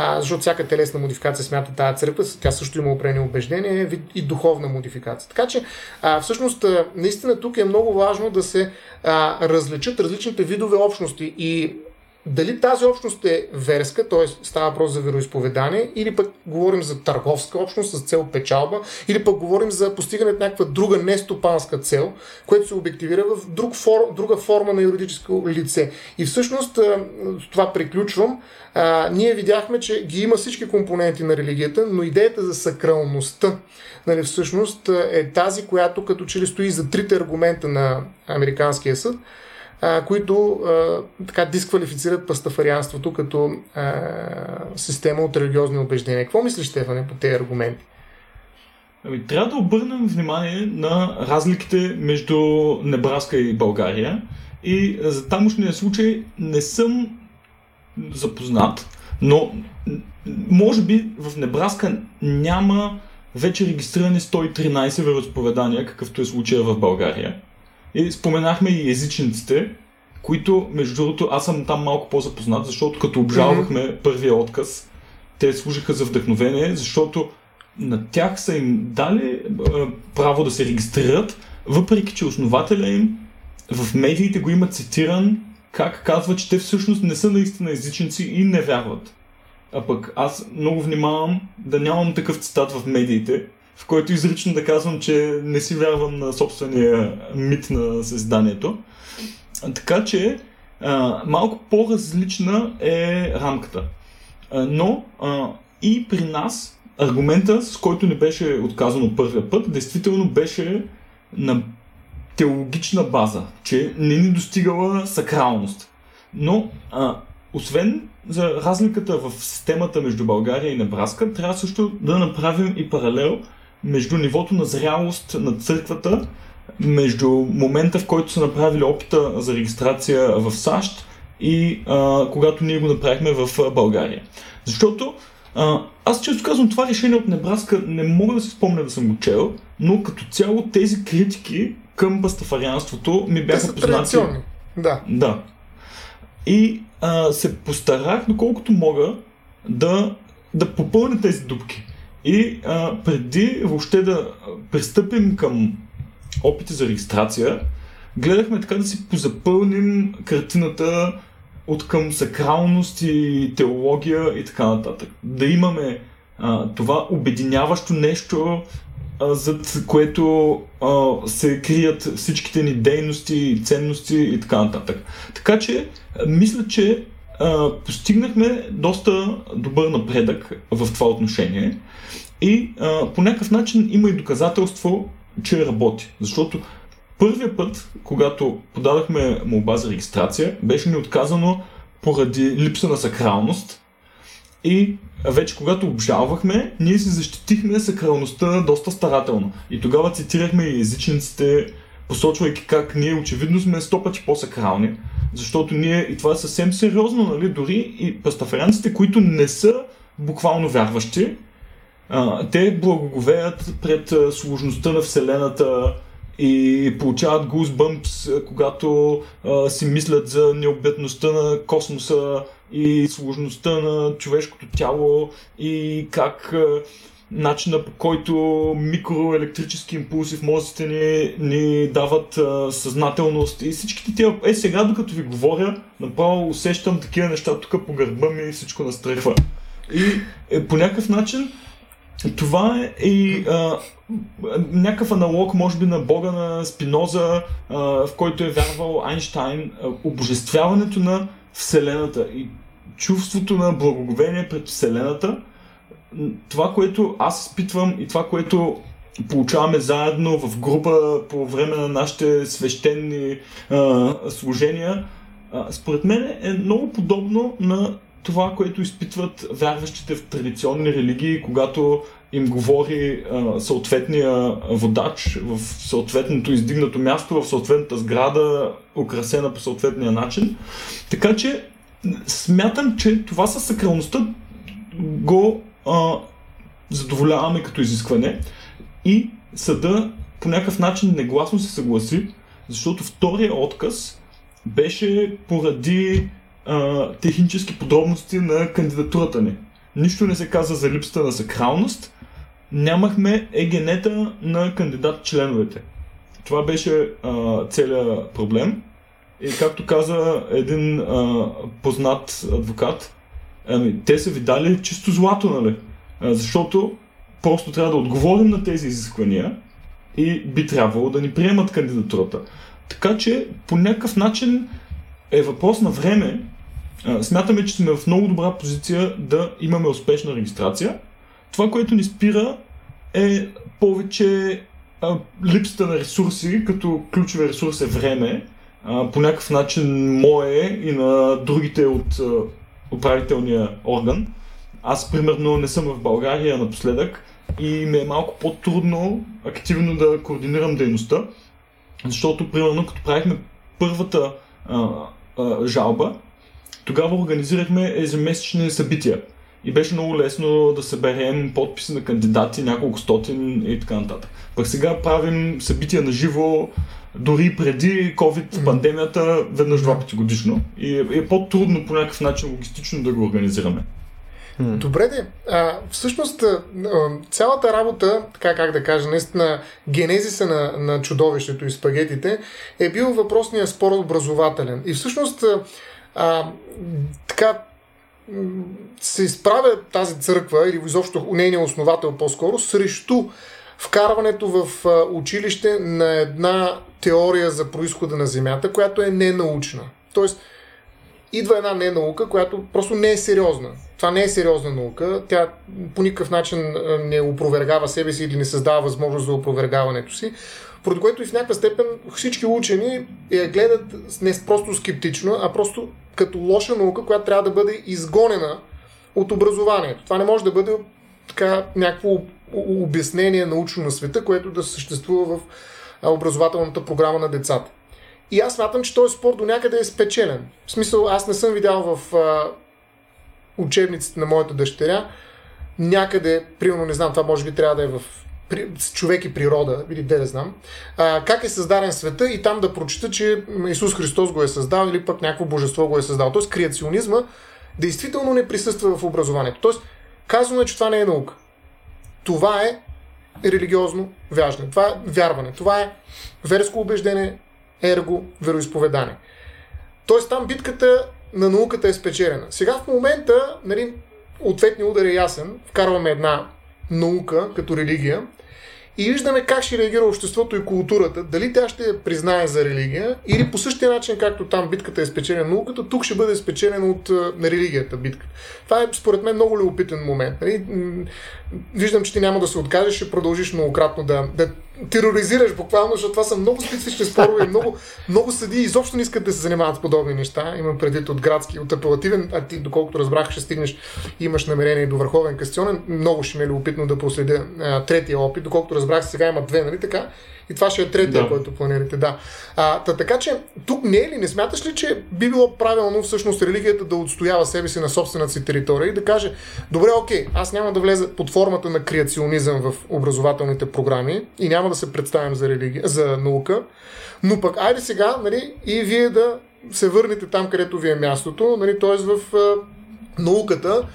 S3: а, защото всяка телесна модификация смята тази църква, тя също има опрени убеждения и духовна модификация. Така че, а, всъщност, наистина тук е много важно да се а, различат различните видове общности и дали тази общност е верска, т.е. става въпрос за вероисповедание, или пък говорим за търговска общност с цел печалба, или пък говорим за постигане на някаква друга нестопанска цел, което се обективира в друг фор, друга форма на юридическо лице. И всъщност, това приключвам, а, ние видяхме, че ги има всички компоненти на религията, но идеята за сакралността нали, всъщност е тази, която като че ли стои за трите аргумента на Американския съд, които така дисквалифицират пастафарианството като система от религиозни убеждения. Какво мислиш, Стефане, по тези аргументи?
S2: Ами, трябва да обърнем внимание на разликите между Небраска и България. И за тамошния случай не съм запознат, но може би в Небраска няма вече регистрирани 113 вероисповедания, какъвто е случая в България. И споменахме и езичниците, които, между другото, аз съм там малко по-запознат, защото като обжалвахме mm-hmm. първия отказ, те служиха за вдъхновение, защото на тях са им дали а, право да се регистрират, въпреки че основателя им в медиите го има цитиран как казва, че те всъщност не са наистина езичници и не вярват. А пък аз много внимавам да нямам такъв цитат в медиите, в който изрично да казвам, че не си вярвам на собствения мит на създанието. Така че а, малко по-различна е рамката. А, но а, и при нас аргумента, с който не беше отказано първия път, действително беше на теологична база, че не ни достигала сакралност. Но, а, освен за разликата в системата между България и Небраска, трябва също да направим и паралел между нивото на зрялост на църквата, между момента в който са направили опита за регистрация в САЩ и а, когато ние го направихме в България. Защото а, аз често казвам това решение от Небраска, не мога да се спомня да съм го чел, но като цяло тези критики към пастафарианството ми бяха
S3: Те
S2: познати.
S3: Да.
S2: Да. И а, се постарах, доколкото мога, да, да попълня тези дупки. И а, преди въобще да пристъпим към опити за регистрация, гледахме така да си позапълним картината от към сакралност и теология и така нататък. Да имаме а, това обединяващо нещо, а, зад което а, се крият всичките ни дейности, ценности и така нататък. Така че, мисля, че постигнахме доста добър напредък в това отношение и а, по някакъв начин има и доказателство, че работи. Защото първият път, когато подадахме молба за регистрация, беше ни отказано поради липса на сакралност и вече когато обжалвахме, ние си защитихме сакралността доста старателно. И тогава цитирахме и езичниците, посочвайки как ние очевидно сме сто пъти по-сакрални, защото ние, и това е съвсем сериозно, нали, дори и пастафарианците, които не са буквално вярващи, а, те благоговеят пред а, сложността на Вселената и получават goosebumps, когато а, си мислят за необятността на космоса и сложността на човешкото тяло и как а, начина по който микроелектрически импулси в мозъците ни, ни дават а, съзнателност и всичките тия... Е, сега докато ви говоря, направо усещам такива неща тук по гърба ми и всичко настрехва. И е, по някакъв начин това е и а, някакъв аналог, може би, на бога на Спиноза, а, в който е вярвал Айнштайн, обожествяването на Вселената и чувството на благоговение пред Вселената. Това, което аз изпитвам и това, което получаваме заедно в група по време на нашите свещени а, служения, а, според мен е много подобно на това, което изпитват вярващите в традиционни религии, когато им говори а, съответния водач в съответното издигнато място, в съответната сграда, украсена по съответния начин. Така че смятам, че това със сакралността го а, задоволяваме като изискване и съда по някакъв начин негласно се съгласи, защото втория отказ беше поради а, технически подробности на кандидатурата ни. Нищо не се каза за липсата на сакралност, нямахме егенета на кандидат членовете. Това беше а, целият проблем. И както каза един а, познат адвокат, ами, те са ви дали чисто злато, нали? А, защото просто трябва да отговорим на тези изисквания и би трябвало да ни приемат кандидатурата. Така че по някакъв начин е въпрос на време. А, смятаме, че сме в много добра позиция да имаме успешна регистрация. Това, което ни спира е повече а, липсата на ресурси, като ключови ресурс е време, а, по някакъв начин мое и на другите от управителния орган. Аз, примерно, не съм в България напоследък и ми е малко по-трудно активно да координирам дейността, защото, примерно, като правихме първата а, а, жалба, тогава организирахме ежемесечни събития. И беше много лесно да съберем подписи на кандидати, няколко стотин и така нататък. Пък сега правим събития на живо, дори преди COVID-пандемията, веднъж два пъти годишно. И е, е по-трудно по някакъв начин логистично да го организираме.
S3: Добре де. А, всъщност цялата работа, така как да кажа, наистина генезиса на, на чудовището и спагетите е бил въпросния спор образователен. И всъщност а, така се изправя тази църква или изобщо нейния основател по-скоро срещу вкарването в училище на една теория за происхода на Земята, която е ненаучна. Тоест, идва една ненаука, която просто не е сериозна. Това не е сериозна наука. Тя по никакъв начин не опровергава себе си или не създава възможност за опровергаването си. Поради което и в някаква степен всички учени я гледат не просто скептично, а просто като лоша наука, която трябва да бъде изгонена от образованието. Това не може да бъде така някакво обяснение научно на света, което да съществува в образователната програма на децата. И аз смятам, че този спор до някъде е спечелен. В смисъл, аз не съм видял в а, учебниците на моята дъщеря някъде, примерно, не знам, това може би трябва да е в човек и природа, или де да знам, а, как е създаден света и там да прочита, че Исус Христос го е създал или пък някакво божество го е създал. Тоест креационизма действително не присъства в образованието. Тоест, казваме, че това не е наука. Това е религиозно вяждане. Това е вярване. Това е верско убеждение, ерго, вероисповедание. Тоест там битката на науката е спечелена. Сега в момента, нали, ответният удар е ясен. Вкарваме една наука като религия и виждаме как ще реагира обществото и културата. Дали тя ще признае за религия или по същия начин, както там битката е спечелена науката, тук ще бъде спечелена от на религията битката. Това е според мен много любопитен момент. Нали? Виждам, че ти няма да се откажеш, ще продължиш многократно да, да тероризираш буквално, защото това са много специфични спорове и много, много съди изобщо не искат да се занимават с подобни неща. Имам предвид от градски, от апелативен, а ти, доколкото разбрах, ще стигнеш, имаш намерение до върховен кастионен. Много ще ме е любопитно да проследя а, третия опит. Доколкото разбрах, сега има две, нали така? И това ще е третия, да. който планирате. Да. А, та, така че, тук не е ли, не смяташ ли, че би било правилно всъщност религията да отстоява себе си на собствената си територия и да каже, добре, окей, аз няма да влеза под формата на креационизъм в образователните програми и няма да се представям за, религия, за наука, но пък айде сега, нали, и вие да се върнете там, където ви е мястото, нали, т.е. в а, науката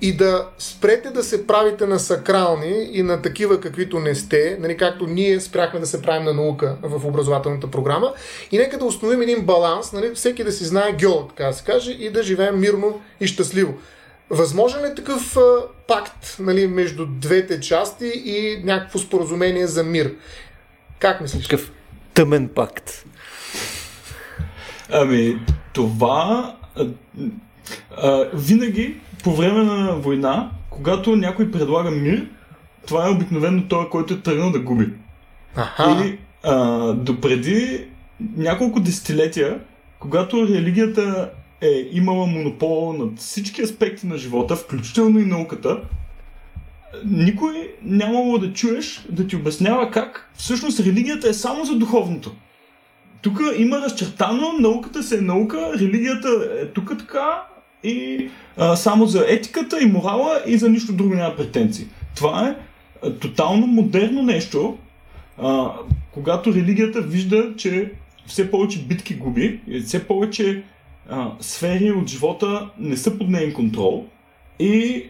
S3: и да спрете да се правите на сакрални и на такива, каквито не сте, нали, както ние спряхме да се правим на наука в образователната програма. И нека да установим един баланс, нали, всеки да си знае гео, така да се каже, и да живеем мирно и щастливо. Възможен е такъв а, пакт нали, между двете части и някакво споразумение за мир? Как мислиш?
S1: Такъв тъмен пакт.
S2: Ами, това а, а, винаги по време на война, когато някой предлага мир, това е обикновено той, който е тръгнал да губи.
S3: Аха.
S2: И а, допреди няколко десетилетия, когато религията е имала монопол над всички аспекти на живота, включително и науката, никой нямало да чуеш да ти обяснява как всъщност религията е само за духовното. Тук има разчертано, науката се е наука, религията е тук така и а, само за етиката и морала и за нищо друго няма претенции. Това е а, тотално модерно нещо, а, когато религията вижда, че все повече битки губи, и все повече сфери от живота не са под нейн контрол и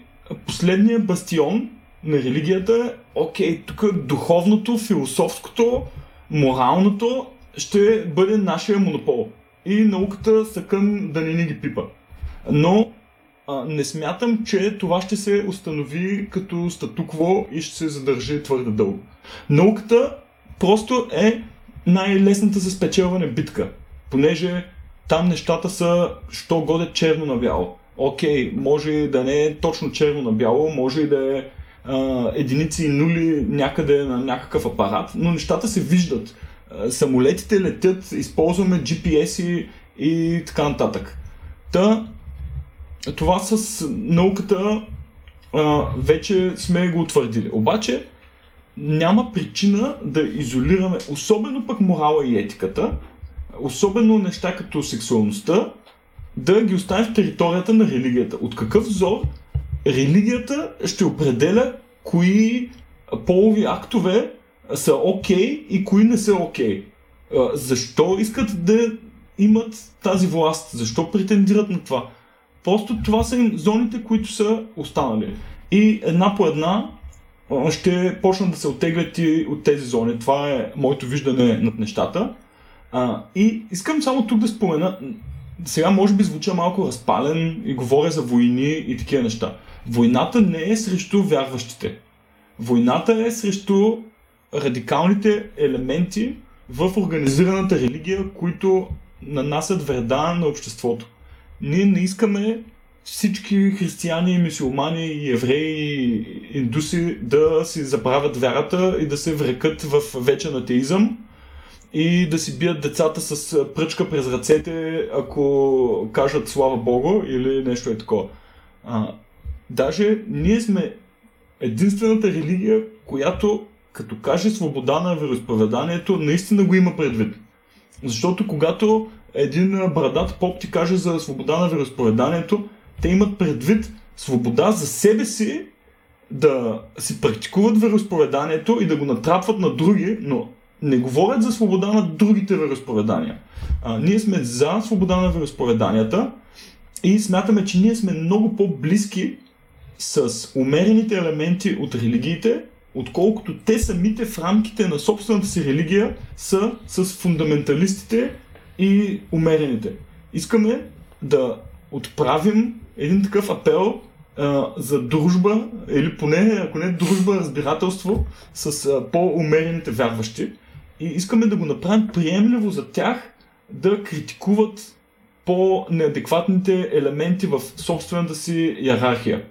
S2: последният бастион на религията е, окей, тук духовното, философското, моралното ще бъде нашия монопол. И науката съкън да не ни ги пипа. Но а, не смятам, че това ще се установи като статукво и ще се задържи твърде дълго. Науката просто е най-лесната за спечелване битка, понеже там нещата са, що годе черно на бяло. Окей, може и да не е точно черно на бяло, може и да е а, единици и нули някъде на някакъв апарат, но нещата се виждат. Самолетите летят, използваме GPS и, и така нататък. Та, това с науката а, вече сме го утвърдили. Обаче няма причина да изолираме, особено пък морала и етиката, особено неща като сексуалността, да ги оставим в територията на религията. От какъв зор религията ще определя кои полови актове са окей okay и кои не са окей. Okay. Защо искат да имат тази власт? Защо претендират на това? Просто това са зоните, които са останали. И една по една ще почнат да се оттеглят и от тези зони. Това е моето виждане над нещата. А, и искам само тук да спомена, сега може би звуча малко разпален и говоря за войни и такива неща. Войната не е срещу вярващите. Войната е срещу радикалните елементи в организираната религия, които нанасят вреда на обществото. Ние не искаме всички християни, мусулмани, евреи индуси да си забравят вярата и да се врекат в вечен атеизъм и да си бият децата с пръчка през ръцете, ако кажат слава Богу или нещо е такова. А, даже ние сме единствената религия, която като каже свобода на вероисповеданието, наистина го има предвид. Защото когато един брадат поп ти каже за свобода на вероисповеданието, те имат предвид свобода за себе си да си практикуват вероисповеданието и да го натрапват на други, но не говорят за свобода на другите вероисповедания. А, ние сме за свобода на вероисповеданията и смятаме, че ние сме много по-близки с умерените елементи от религиите, отколкото те самите в рамките на собствената си религия са с фундаменталистите и умерените. Искаме да отправим един такъв апел а, за дружба, или поне, ако не дружба, разбирателство с а, по-умерените вярващи. И искаме да го направим приемливо за тях да критикуват по-неадекватните елементи в собствената си иерархия.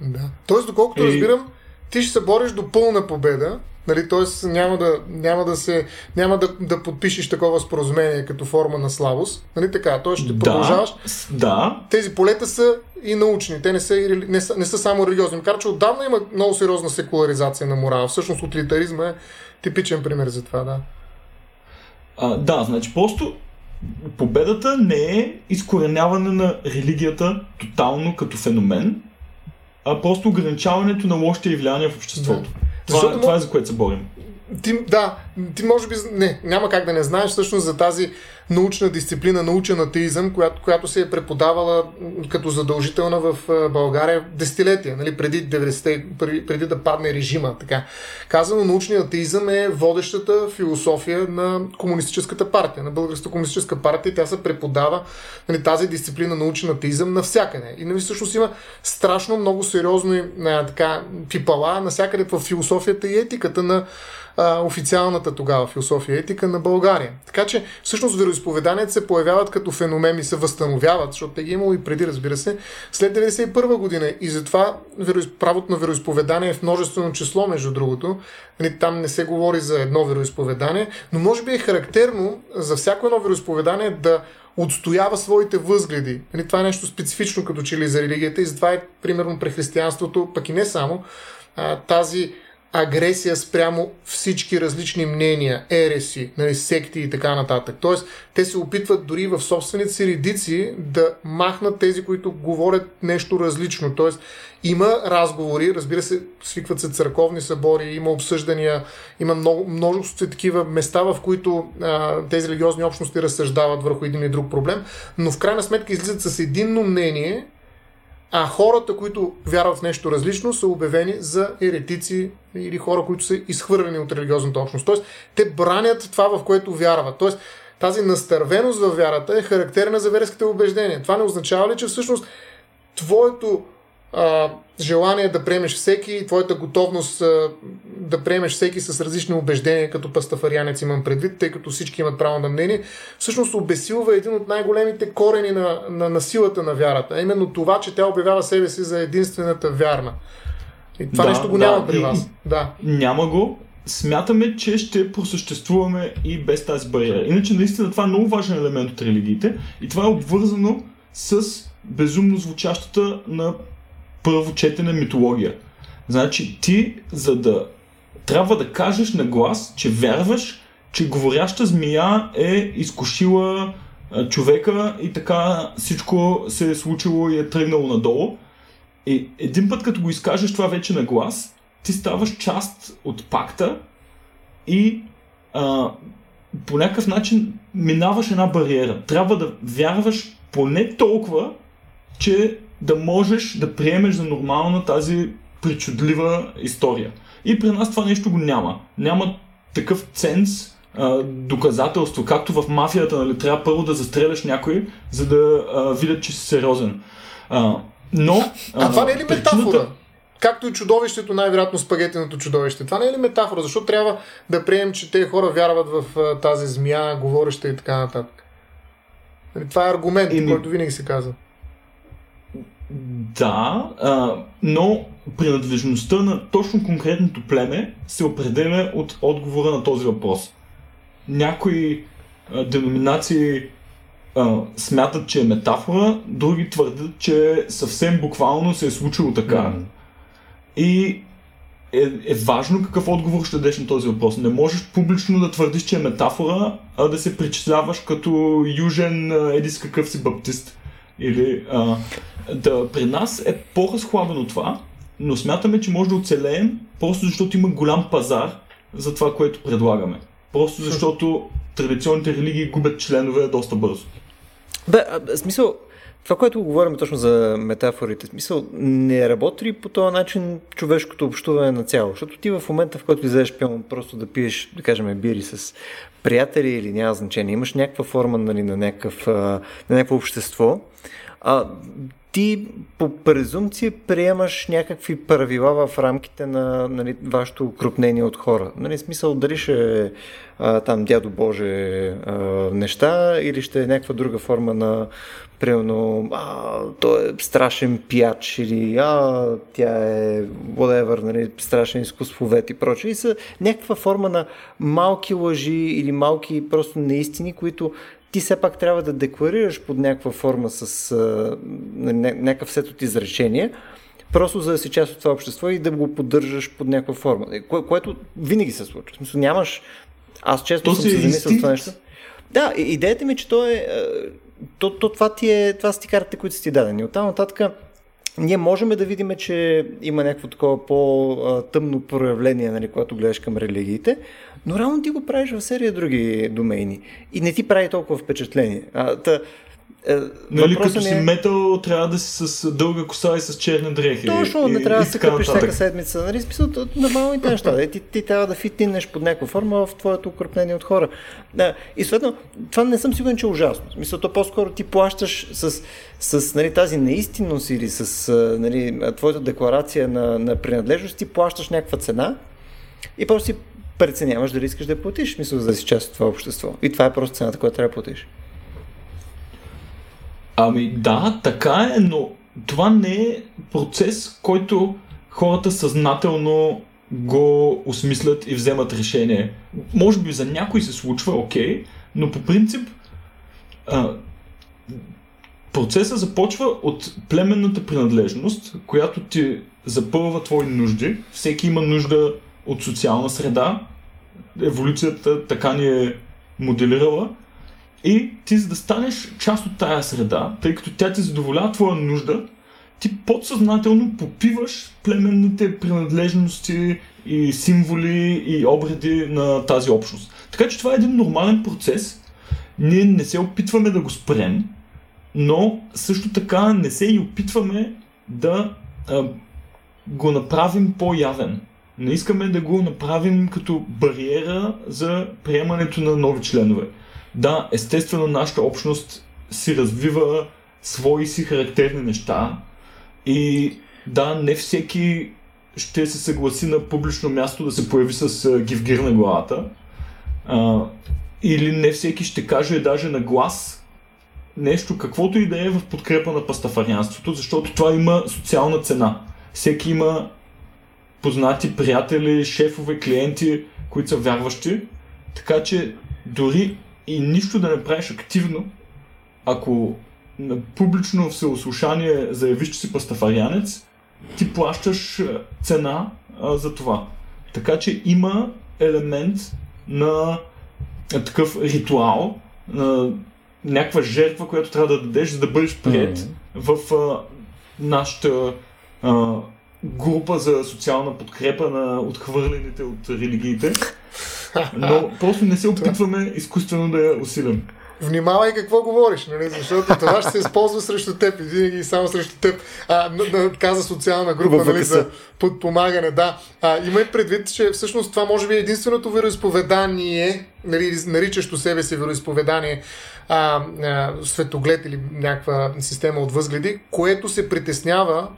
S3: Да. Тоест, доколкото и... разбирам, ти ще се бориш до пълна победа, Нали, Тоест няма да, няма да, се, няма да, да подпишеш такова споразумение като форма на слабост. Нали така? Тоест ще продължаваш.
S2: Да.
S3: Тези полета са и научни. Те не са, не са, не са само религиозни. Макар, че отдавна има много сериозна секуларизация на морала. Всъщност утилитаризма е типичен пример за това, да.
S2: А, да, значи просто победата не е изкореняване на религията тотално като феномен, а просто ограничаването на лошите влияния в обществото. Да. Това, Защото, това е за което се борим.
S3: Ти, да, ти може би не, няма как да не знаеш всъщност за тази научна дисциплина, научен атеизъм, която, която се е преподавала като задължителна в България десетилетия, нали, преди, 90, преди, преди да падне режима. Така. Казано, научният атеизъм е водещата философия на Комунистическата партия, на Българската комунистическа партия. Тя се преподава нали, тази дисциплина научен атеизъм навсякъде. И нали, всъщност има страшно много сериозни така, пипала навсякъде в философията и етиката на а, официалната тогава философия и етика на България. Така че всъщност вероисповеданията се появяват като феномени, се възстановяват, защото те ги е имало и преди, разбира се, след 1991 година. И затова правото на вероисповедание е в множествено число, между другото. Нали, там не се говори за едно вероисповедание, но може би е характерно за всяко едно вероисповедание да отстоява своите възгледи. Нали, това е нещо специфично като че ли за религията и затова е примерно при християнството, пък и не само, тази агресия спрямо всички различни мнения, ереси, нали, секти и така нататък. Тоест, те се опитват дори в собствените си редици да махнат тези, които говорят нещо различно. Тоест, има разговори, разбира се, свикват се църковни събори, има обсъждания, има много, множество такива места, в които а, тези религиозни общности разсъждават върху един или друг проблем, но в крайна сметка излизат с единно мнение, а хората, които вярват в нещо различно, са обявени за еретици или хора, които са изхвърлени от религиозната общност. Тоест, те бранят това, в което вярват. Тоест, тази настървеност във вярата е характерна за верските убеждения. Това не означава ли, че всъщност твоето а, желание да приемеш всеки, твоята готовност а, да приемеш всеки с различни убеждения, като пастафарианец имам предвид, тъй като всички имат право на мнение, всъщност обесилва един от най-големите корени на, на, на силата на вярата. Именно това, че тя обявява себе си за единствената вярна. И това да, нещо го да, няма при вас. Да.
S2: Няма го. Смятаме, че ще просъществуваме и без тази бариера. Иначе, наистина, това е много важен елемент от религиите и това е обвързано с безумно звучащата на първо четене митология. Значи ти, за да трябва да кажеш на глас, че вярваш, че говоряща змия е изкушила човека и така всичко се е случило и е тръгнало надолу. И един път като го изкажеш това вече на глас, ти ставаш част от пакта и а, по някакъв начин минаваш една бариера. Трябва да вярваш поне толкова, че да можеш да приемеш за нормална тази причудлива история. И при нас това нещо го няма. Няма такъв ценз, а, доказателство, както в мафията, нали, трябва първо да застреляш някой, за да а, видят, че си сериозен. А, но...
S3: А, а това не е ли причината... метафора? Както и чудовището, най-вероятно спагетеното чудовище. Това не е ли метафора? Защо трябва да приемем, че тези хора вярват в а, тази змия, говореща и така нататък? Нали, това е аргумент, ми... който винаги се казва.
S2: Да, а, но принадлежността на точно конкретното племе се определя от отговора на този въпрос. Някои а, деноминации а, смятат, че е метафора, други твърдят, че съвсем буквално се е случило така. Mm. И е, е важно какъв отговор ще дадеш на този въпрос. Не можеш публично да твърдиш, че е метафора, а да се причисляваш като южен едис какъв си баптист. Или, а, да, при нас е по-разхлабено това, но смятаме, че може да оцелеем, просто защото има голям пазар за това, което предлагаме. Просто защото традиционните религии губят членове доста бързо.
S1: Бе, а, смисъл, това, което говорим точно за метафорите, смисъл, не работи ли по този начин човешкото общуване на цяло? Защото ти в момента, в който излезеш пълно просто да пиеш, да кажем, бири с приятели или няма значение, имаш някаква форма нали, на, някакъв, на някакво общество, а, ти по презумпция приемаш някакви правила в рамките на нали, вашето укрупнение от хора. Нали, смисъл дали ще а, там дядо Боже а, неща или ще е някаква друга форма на примерно а, той е страшен пияч или а, тя е whatever, нали, страшен изкуствовед и прочее. И са някаква форма на малки лъжи или малки просто неистини, които ти все пак трябва да декларираш под някаква форма с а, някакъв сет от изречения, просто за да си част от това общество и да го поддържаш под някаква форма. Кое, което винаги се случва. В смисъл, нямаш... Аз често то съм се замислил това нещо. Да, идеята ми е, че то е... То, то, това, ти е, това са ти картите, които са ти дадени. Оттам нататък ние можем да видим, че има някакво такова по-тъмно проявление, нали, когато гледаш към религиите, но реално ти го правиш в серия други домейни и не ти прави толкова впечатление. А, та,
S2: е, нали, като си е... метал, трябва да си с дълга коса и с черни дрехи.
S1: Точно, не трябва да се къпиш всяка седмица. Нали, смисъл, нормалните неща. Ти, ти трябва да фитнеш под някаква форма в твоето укрепнение от хора. Да, и съответно, това не съм сигурен, че е ужасно. Смисъл, то по-скоро ти плащаш с, с нали, тази неистинност или с нали, твоята декларация на, на принадлежност, ти плащаш някаква цена и просто си преценяваш дали искаш да платиш, мисля, за да си част от това общество. И това е просто цената, която трябва да платиш.
S2: Ами да, така е, но това не е процес, който хората съзнателно го осмислят и вземат решение. Може би за някой се случва, окей, но по принцип а, процесът започва от племенната принадлежност, която ти запълва твои нужди. Всеки има нужда от социална среда. Еволюцията така ни е моделирала. И ти за да станеш част от тая среда, тъй като тя ти задоволява твоя нужда, ти подсъзнателно попиваш племенните принадлежности и символи и обреди на тази общност. Така че това е един нормален процес. Ние не се опитваме да го спрем, но също така не се и опитваме да а, го направим по-явен. Не искаме да го направим като бариера за приемането на нови членове. Да, естествено нашата общност си развива свои си характерни неща и да, не всеки ще се съгласи на публично място да се появи с гивгир на главата. А, или не всеки ще каже даже на глас нещо, каквото и да е в подкрепа на пастафарианството, защото това има социална цена. Всеки има познати приятели, шефове, клиенти, които са вярващи. Така че дори и нищо да не правиш активно, ако на публично всеослушание заявиш, че си пастафарианец, ти плащаш цена а, за това. Така че има елемент на а, такъв ритуал, на някаква жертва, която трябва да дадеш, за да бъдеш прият mm-hmm. в а, нашата а, група за социална подкрепа на отхвърлените от религиите. Но просто не се опитваме изкуствено да я усилим.
S3: Внимавай какво говориш, нали? защото това ще се използва срещу теб и винаги и само срещу теб. А, каза социална група нали, за подпомагане. Да. А, имай предвид, че всъщност това може би е единственото вероисповедание, нали, наричащо себе си вероисповедание, а, а, светоглед или някаква система от възгледи, което се притеснява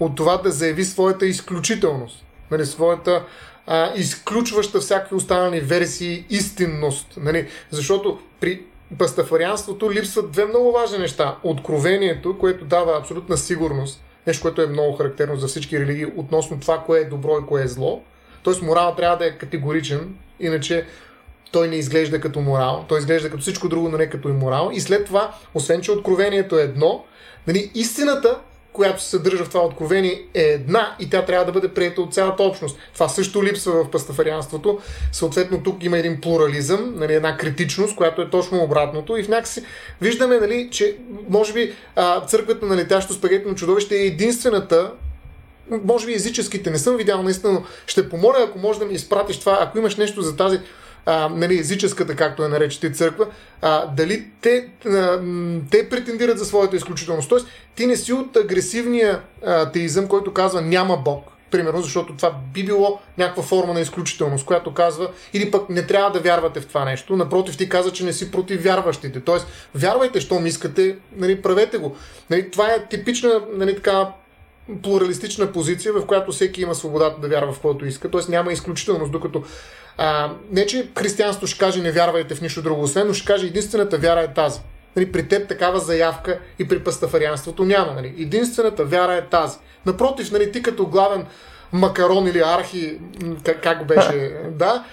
S3: от това да заяви своята изключителност, нали, своята а, изключваща всякакви останали версии истинност. Нали? Защото при пастафарианството липсват две много важни неща. Откровението, което дава абсолютна сигурност, нещо, което е много характерно за всички религии, относно това, кое е добро и кое е зло. Тоест морал трябва да е категоричен, иначе той не изглежда като морал, той изглежда като всичко друго, но не като и морал. И след това, освен че откровението е едно, нали, истината която се съдържа в това откровение е една и тя трябва да бъде приета от цялата общност. Това също липсва в пастафарианството. Съответно, тук има един плурализъм, нали, една критичност, която е точно обратното. И в някакси виждаме, нали, че може би църквата на летящо спагетно чудовище е единствената може би езическите не съм видял наистина, но ще помоля, ако може да ми изпратиш това, ако имаш нещо за тази а, нали, езическата, както е наречете църква, а, дали те, а, те претендират за своята изключителност. Тоест, ти не си от агресивния а, теизъм, който казва няма Бог, примерно, защото това би било някаква форма на изключителност, която казва, или пък не трябва да вярвате в това нещо. Напротив, ти каза, че не си против вярващите. Тоест, вярвайте, щом искате, нали, правете го. Нали, това е типична нали, така, плуралистична позиция, в която всеки има свободата да вярва в което иска. Тоест няма изключителност, докато а, не, че християнство ще каже не вярвайте в нищо друго, освен, но ще каже единствената вяра е тази. Нали, при теб такава заявка и при пастафарианството няма. Нали. Единствената вяра е тази. Напротив, нали, ти като главен макарон или архи, как, как беше, да,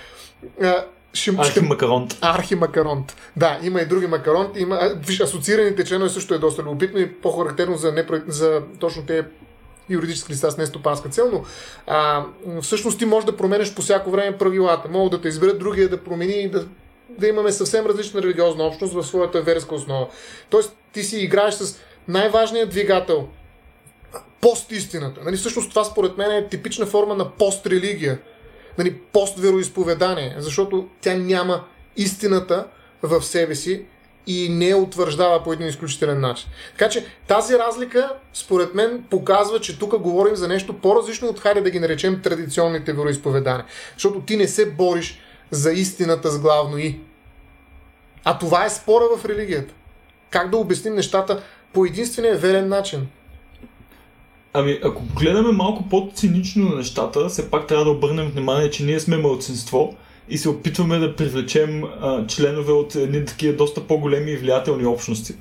S2: ще, Архимакаронт.
S3: Архимакаронт. Да, има и други макаронти. Има, виж, асоциираните членове също е доста любопитно и по-характерно за, не, за точно те юридически лица с нестопанска цел, но а, всъщност ти можеш да променеш по всяко време правилата. Могат да те изберат другия да промени и да, да имаме съвсем различна религиозна общност в своята верска основа. Тоест, ти си играеш с най-важният двигател пост-истината. Нали, всъщност това според мен е типична форма на пост-религия. Нали, пост-вероисповедание, защото тя няма истината в себе си и не утвърждава по един изключителен начин. Така че тази разлика, според мен, показва, че тук говорим за нещо по-различно от, хайде да ги наречем, традиционните вероисповедания. Защото ти не се бориш за истината с главно и. А това е спора в религията. Как да обясним нещата по единствения верен начин?
S2: Ами, ако гледаме малко по-цинично на нещата, все пак трябва да обърнем внимание, че ние сме мълцинство и се опитваме да привлечем а, членове от едни такива доста по-големи и влиятелни общности.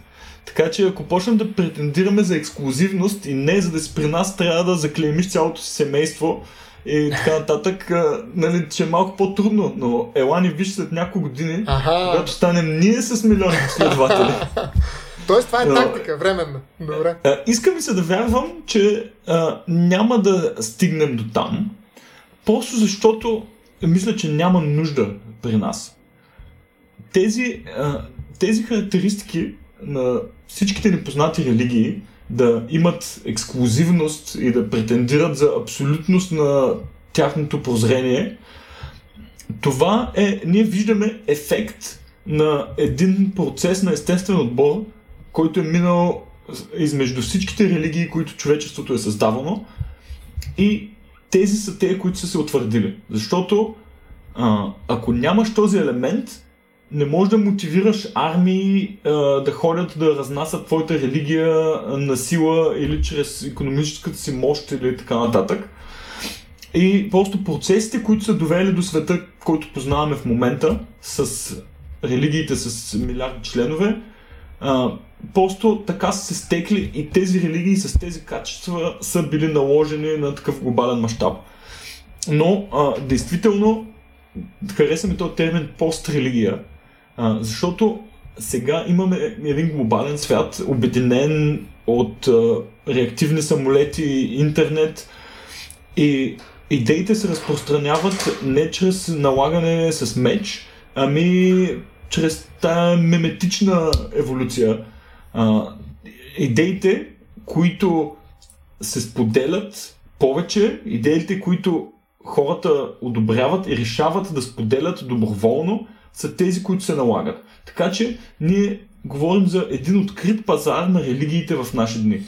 S2: Така че ако почнем да претендираме за ексклюзивност и не за да си при нас, трябва да заклеймиш цялото си семейство и така нататък, а, нали, че е малко по-трудно, но ела ни виж след няколко години, ага. когато станем ние с милиони последователи.
S3: Тоест това е но, тактика, временна. Добре.
S2: А, искам и се да вярвам, че а, няма да стигнем до там, просто защото мисля, че няма нужда при нас. Тези, тези характеристики на всичките ни познати религии да имат ексклюзивност и да претендират за абсолютност на тяхното прозрение, това е, ние виждаме ефект на един процес на естествен отбор, който е минал измежду всичките религии, които човечеството е създавано и тези са те, които са се утвърдили. Защото а, ако нямаш този елемент, не можеш да мотивираш армии а, да ходят да разнасят твоята религия на сила или чрез економическата си мощ или така нататък. И просто процесите, които са довели до света, който познаваме в момента, с религиите с милиарди членове, просто така са се стекли и тези религии с тези качества са били наложени на такъв глобален мащаб. Но, а, действително, харесаме този термин пострелигия, а, защото сега имаме един глобален свят, обединен от а, реактивни самолети, интернет и идеите се разпространяват не чрез налагане с меч, ами чрез тая меметична еволюция. А, идеите, които се споделят повече, идеите, които хората одобряват и решават да споделят доброволно, са тези, които се налагат. Така че ние говорим за един открит пазар на религиите в наши дни.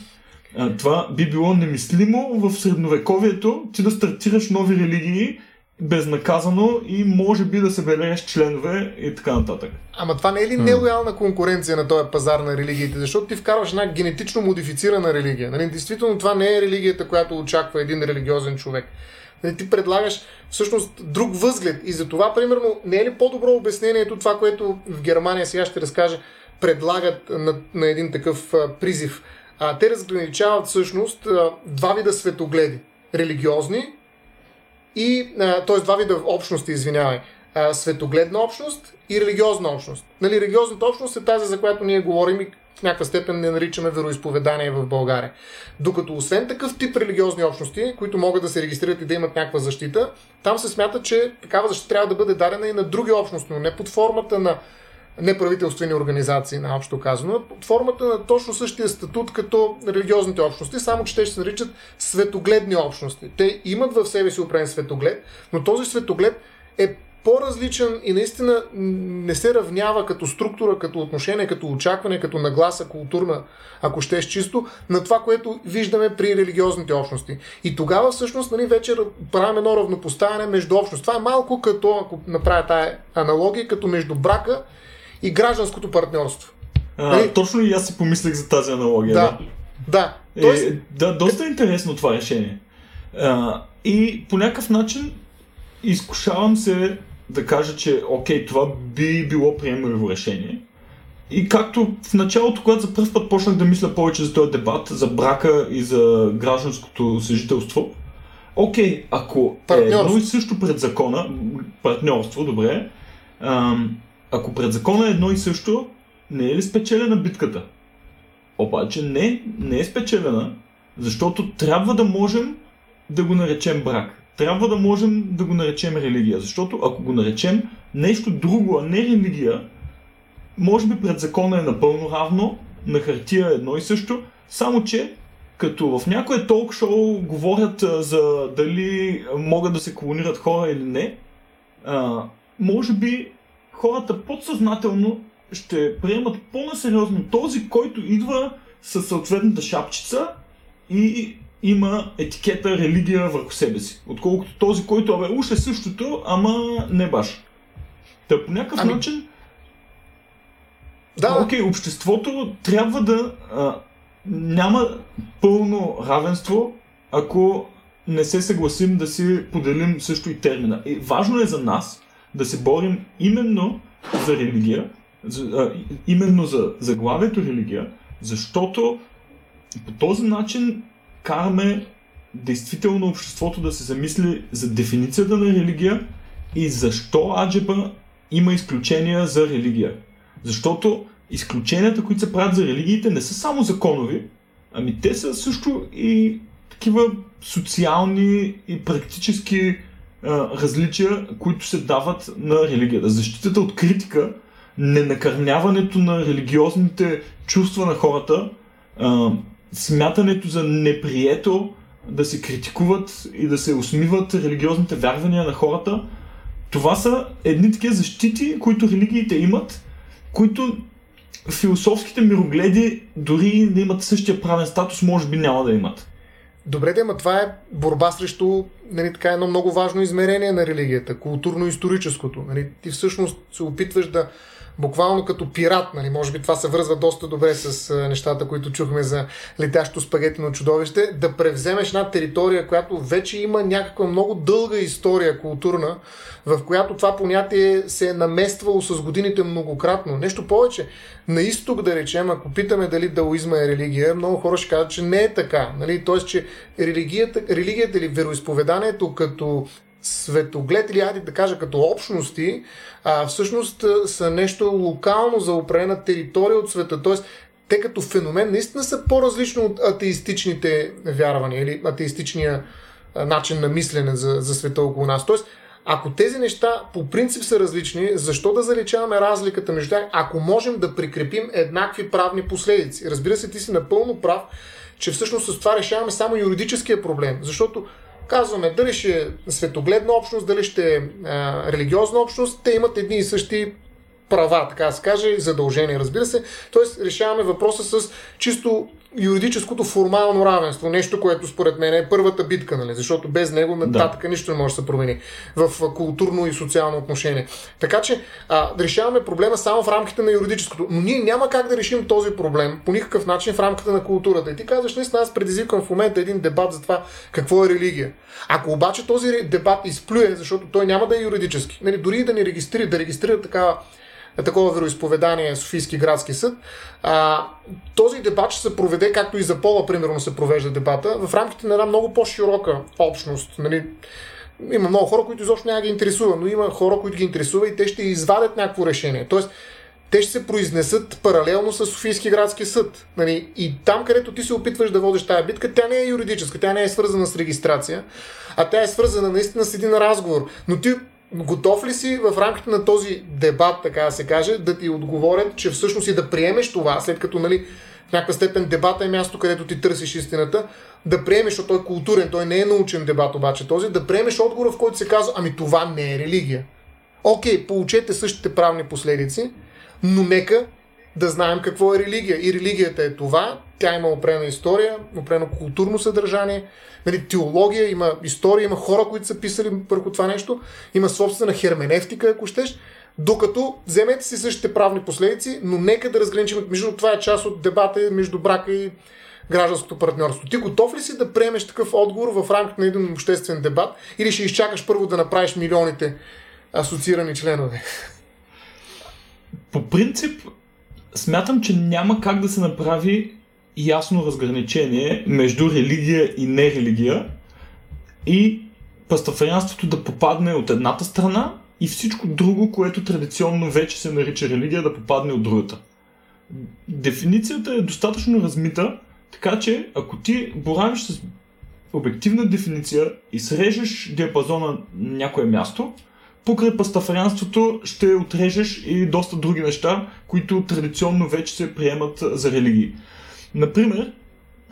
S2: Това би било немислимо в средновековието ти да стартираш нови религии безнаказано и може би да се белееш членове и така нататък.
S3: Ама това не е ли нелоялна конкуренция на този пазар на религиите? Защото ти вкарваш една генетично модифицирана религия. Нали? Действително това не е религията, която очаква един религиозен човек. Нали, ти предлагаш всъщност друг възглед. И за това, примерно, не е ли по-добро обяснението това, което в Германия сега ще разкажа, предлагат на, на един такъв а, призив. А, те разграничават всъщност а, два вида светогледи. Религиозни и, т.е. два вида общности, извинявай. Светогледна общност и религиозна общност. Нали, религиозната общност е тази, за която ние говорим и в някаква степен не наричаме вероисповедание в България. Докато освен такъв тип религиозни общности, които могат да се регистрират и да имат някаква защита, там се смята, че такава защита трябва да бъде дадена и на други общности, но не под формата на неправителствени организации, на общо казано, под формата на точно същия статут като религиозните общности, само че те ще се наричат светогледни общности. Те имат в себе си определен светоглед, но този светоглед е по-различен и наистина не се равнява като структура, като отношение, като очакване, като нагласа културна, ако ще е чисто, на това, което виждаме при религиозните общности. И тогава всъщност нали, вече правим едно равнопоставяне между общност. Това е малко като, ако направя тая аналогия, като между брака и гражданското партньорство.
S2: А, нали? Точно и аз си помислих за тази аналогия.
S3: Да. Да.
S2: да. Тоест... Е, да доста е интересно това решение. А, и по някакъв начин изкушавам се да кажа, че окей, това би било приемливо решение. И както в началото, когато за първ път почнах да мисля повече за този дебат, за брака и за гражданското съжителство, окей, ако е едно и също пред закона, партньорство, добре, ам, ако пред закона е едно и също, не е ли спечелена битката? Обаче не, не е спечелена, защото трябва да можем да го наречем брак трябва да можем да го наречем религия. Защото ако го наречем нещо друго, а не религия, може би пред закона е напълно равно, на хартия е едно и също, само че като в някое толк шоу говорят а, за дали могат да се колонират хора или не, а, може би хората подсъзнателно ще приемат по-насериозно този, който идва със съответната шапчица и има етикета религия върху себе си. Отколкото този, който абе, уж е същото, ама не баш. Та по някакъв ами... начин
S3: да.
S2: Окей, okay, обществото трябва да а, няма пълно равенство, ако не се съгласим да си поделим също и термина. И важно е за нас да се борим именно за религия, за, а, именно за заглавието религия, защото по този начин караме действително обществото да се замисли за дефиницията на религия и защо аджеба има изключения за религия. Защото изключенията, които се правят за религиите, не са само законови, ами те са също и такива социални и практически различия, които се дават на религията. Защитата от критика, ненакърняването на религиозните чувства на хората, смятането за неприето да се критикуват и да се усмиват религиозните вярвания на хората, това са едни такива защити, които религиите имат, които философските мирогледи, дори да имат същия правен статус, може би няма да имат.
S3: Добре, да, това е борба срещу нали, така едно много важно измерение на религията, културно-историческото. Нали, ти всъщност се опитваш да буквално като пират, нали, може би това се връзва доста добре с нещата, които чухме за летящо спагетино чудовище, да превземеш една територия, която вече има някаква много дълга история културна, в която това понятие се е намествало с годините многократно. Нещо повече, на изток да речем, ако питаме дали даоизма е религия, много хора ще кажат, че не е така. Нали? Тоест, че религията, религията или вероисповеданието като светоглед или айде да кажа като общности, а, всъщност са нещо локално за определена територия от света. Тоест, те като феномен наистина са по-различни от атеистичните вярвания или атеистичния начин на мислене за, за света около нас. Тоест, ако тези неща по принцип са различни, защо да заличаваме разликата между тях, ако можем да прикрепим еднакви правни последици? Разбира се, ти си напълно прав, че всъщност с това решаваме само юридическия проблем, защото казваме дали ще е светогледна общност, дали ще е религиозна общност, те имат едни и същи права, така да се каже, задължения, разбира се. Тоест, решаваме въпроса с чисто юридическото формално равенство. Нещо, което според мен е първата битка, нали? защото без него нататък да. нищо не може да се промени в културно и социално отношение. Така че а, решаваме проблема само в рамките на юридическото. Но ние няма как да решим този проблем по никакъв начин в рамките на културата. И ти казваш, наистина аз предизвикам в момента един дебат за това какво е религия. Ако обаче този дебат изплюе, защото той няма да е юридически, нали, дори да ни регистрира, да регистрира такава такова вероисповедание Софийски градски съд. А, този дебат ще се проведе, както и за пола, примерно, се провежда дебата, в рамките на една много по-широка общност. Нали? Има много хора, които изобщо няма ги интересува, но има хора, които ги интересува и те ще извадят някакво решение. Тоест, те ще се произнесат паралелно с Софийски градски съд. Нали? И там, където ти се опитваш да водиш тая битка, тя не е юридическа, тя не е свързана с регистрация, а тя е свързана наистина с един разговор. Но ти готов ли си в рамките на този дебат, така да се каже, да ти отговорят, че всъщност и да приемеш това, след като нали, в някаква степен дебата е място, където ти търсиш истината, да приемеш, защото той е културен, той не е научен дебат обаче този, да приемеш отговора, в който се казва, ами това не е религия. Окей, получете същите правни последици, но нека да знаем какво е религия. И религията е това, тя има опрена история, опрено културно съдържание, нали, теология, има история, има хора, които са писали върху това нещо, има собствена херменевтика, ако щеш, докато вземете си същите правни последици, но нека да разграничим, между това е част от дебата между брака и гражданското партньорство. Ти готов ли си да приемеш такъв отговор в рамките на един обществен дебат или ще изчакаш първо да направиш милионите асоциирани членове?
S2: По принцип, смятам, че няма как да се направи ясно разграничение между религия и нерелигия и пастафарианството да попадне от едната страна и всичко друго, което традиционно вече се нарича религия, да попадне от другата. Дефиницията е достатъчно размита, така че ако ти боравиш с обективна дефиниция и срежеш диапазона на някое място, покрай пастафарианството ще отрежеш и доста други неща, които традиционно вече се приемат за религии. Например,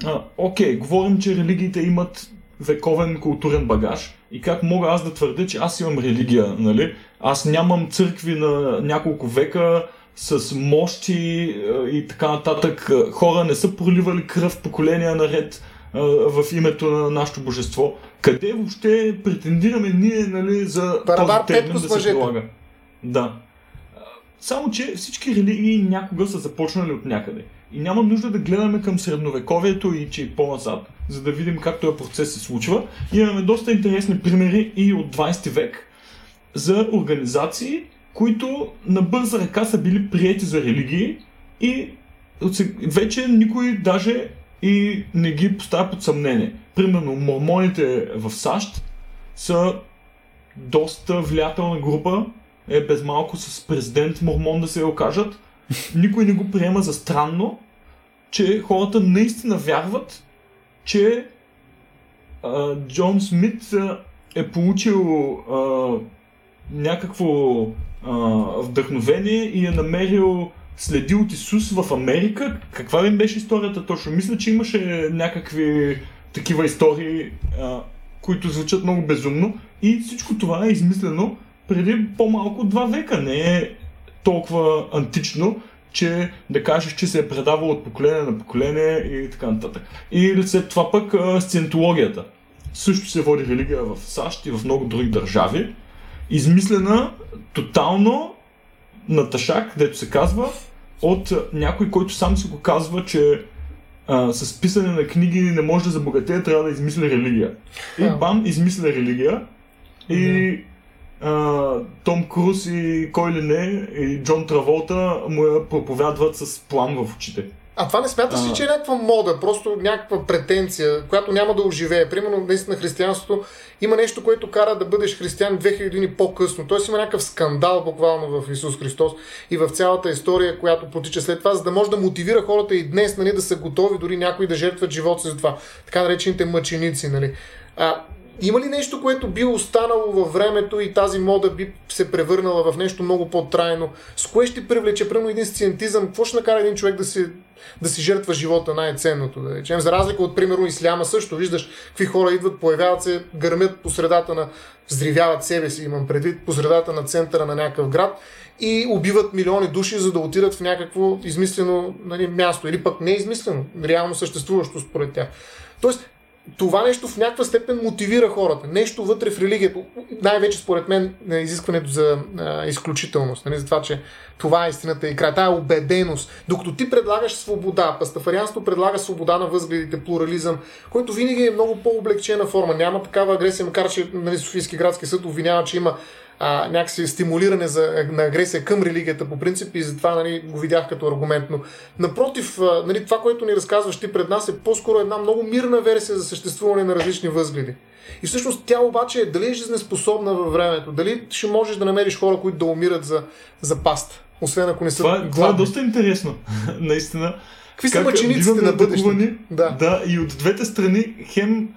S2: а, окей, говорим, че религиите имат вековен културен багаж и как мога аз да твърдя, че аз имам религия, нали? Аз нямам църкви на няколко века с мощи и така нататък. Хора не са проливали кръв поколения наред в името на нашето божество. Къде въобще претендираме ние нали, за
S3: Парабар
S2: този термин да се прилага? Да. Само, че всички религии някога са започнали от някъде. И няма нужда да гледаме към средновековието и че е по-назад, за да видим как този процес се случва. Имаме доста интересни примери и от 20 век за организации, които на бърза ръка са били приети за религии и вече никой даже и не ги поставя под съмнение. Примерно, мормоните в САЩ са доста влиятелна група, е без малко с президент мормон да се окажат. Никой не го приема за странно, че хората наистина вярват, че а, Джон Смит а, е получил а, някакво а, вдъхновение и е намерил следи от Исус в Америка. Каква ли беше историята точно? Мисля, че имаше някакви такива истории, а, които звучат много безумно. И всичко това е измислено преди по-малко два века. Не е толкова антично, че да кажеш, че се е предавал от поколение на поколение и така нататък. И след това пък а, сциентологията. Също се води религия в САЩ и в много други държави. Измислена тотално наташак, където се казва, от някой, който сам си го казва, че а, с писане на книги не може да забогатее, трябва да измисли религия. И бам, измисля религия. И а, Том Круз и кой ли не, и Джон Траволта му я проповядват с план в очите.
S3: А това не смяташ ли, че е някаква мода, просто някаква претенция, която няма да оживее? Примерно, наистина християнството има нещо, което кара да бъдеш християн 2000 години по-късно. Тоест има някакъв скандал буквално в Исус Христос и в цялата история, която протича след това, за да може да мотивира хората и днес нали, да са готови дори някои да жертват живота си за това. Така наречените мъченици. Нали. А, има ли нещо, което би останало във времето и тази мода би се превърнала в нещо много по-трайно? С кое ще привлече, примерно, един сциентизъм? Какво ще накара един човек да си, да си жертва живота най-ценното? Да речем? За разлика от, примерно, исляма също. Виждаш какви хора идват, появяват се, гърмят по средата на... взривяват себе си, имам предвид, по средата на центъра на някакъв град и убиват милиони души, за да отидат в някакво измислено нали, място. Или пък не измислено, реално съществуващо според тях. Тоест, това нещо в някаква степен мотивира хората. Нещо вътре в религията. Най-вече според мен на изискването за а, изключителност. Нали? За това, че това е истината и край. Тая е убеденост. Докато ти предлагаш свобода, пастафарианство предлага свобода на възгледите, плурализъм, който винаги е много по-облегчена форма. Няма такава агресия, макар че нали, Софийски градски съд обвинява, че има а, някакси стимулиране за, на агресия към религията по принцип и затова нали, го видях като аргумент. Но напротив, нали, това, което ни разказваш ти пред нас е по-скоро една много мирна версия за съществуване на различни възгледи. И всъщност тя обаче е дали е жизнеспособна във времето, дали ще можеш да намериш хора, които да умират за, за паста, освен ако не са
S2: Това, това е доста интересно, наистина.
S3: Какви са мъчениците на бъдещето?
S2: Да. да, и от двете страни хем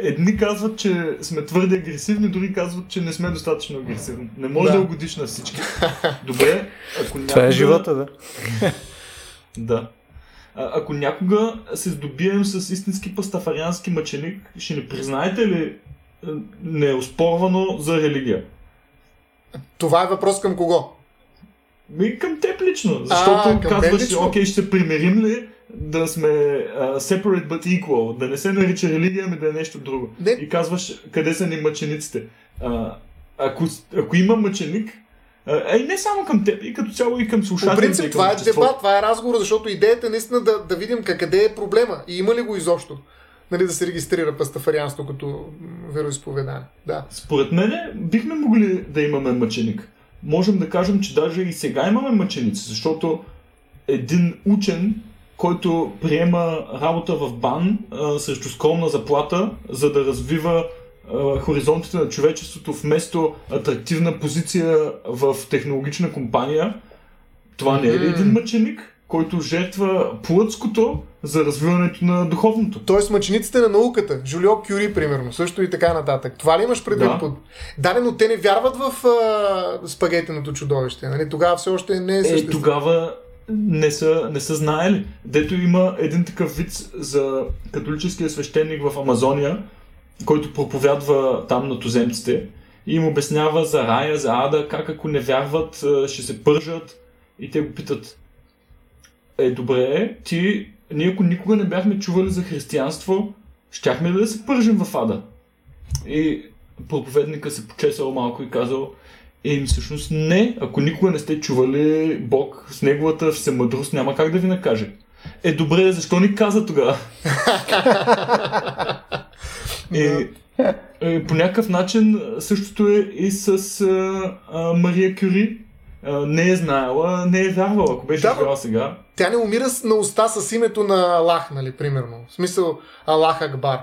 S2: едни казват, че сме твърде агресивни, други казват, че не сме достатъчно агресивни. Не може да, да угодиш на всички. Добре, ако някога...
S1: Това е живота, да.
S2: да. А, ако някога се здобием с истински пастафариански мъченик, ще ни признаете ли неоспорвано за религия?
S3: Това е въпрос към кого?
S2: Ми към теб лично, защото а, казваш, окей, ще се примирим ли да сме uh, separate but equal, да не се нарича религия, ами да е нещо друго. Не. И казваш, къде са ни мъчениците. Uh, ако, ако има мъченик, а и не само към теб, и като цяло и към слушателите.
S3: По принцип, това е дебат, това е разговор, защото идеята е наистина да, да видим къде е проблема и има ли го изобщо. Нали, да се регистрира пастафарианство като вероисповедание. Да.
S2: Според мен бихме могли да имаме мъченик. Можем да кажем, че даже и сега имаме мъченици, защото един учен който приема работа в бан а, срещу скромна заплата, за да развива а, хоризонтите на човечеството вместо атрактивна позиция в технологична компания. Това не е ли един мъченик, който жертва плътското за развиването на духовното?
S3: Тоест мъчениците на науката, Жулио Кюри, примерно, също и така нататък. Това ли имаш предвид? Да. Под... да, но те не вярват в а, спагетеното чудовище. Нали? Тогава все още не е съществено.
S2: Е, тогава не са, не са знаели. Дето има един такъв вид за католическия свещеник в Амазония, който проповядва там на туземците и им обяснява за рая, за ада, как ако не вярват, ще се пържат и те го питат е, добре, ти, ние ако никога не бяхме чували за християнство, щяхме ли да се пържим в ада? И проповедника се почесал малко и казал, Еми всъщност не, ако никога не сте чували Бог с неговата всемъдрост, няма как да ви накаже. Е, добре, защо ни каза тогава? и, е, по някакъв начин същото е и с а, а, Мария Кюри. А, не е знаела, не е вярвала, ако беше да, сега.
S3: Тя не умира на уста с името на Аллах, нали, примерно. В смисъл Аллах Акбар.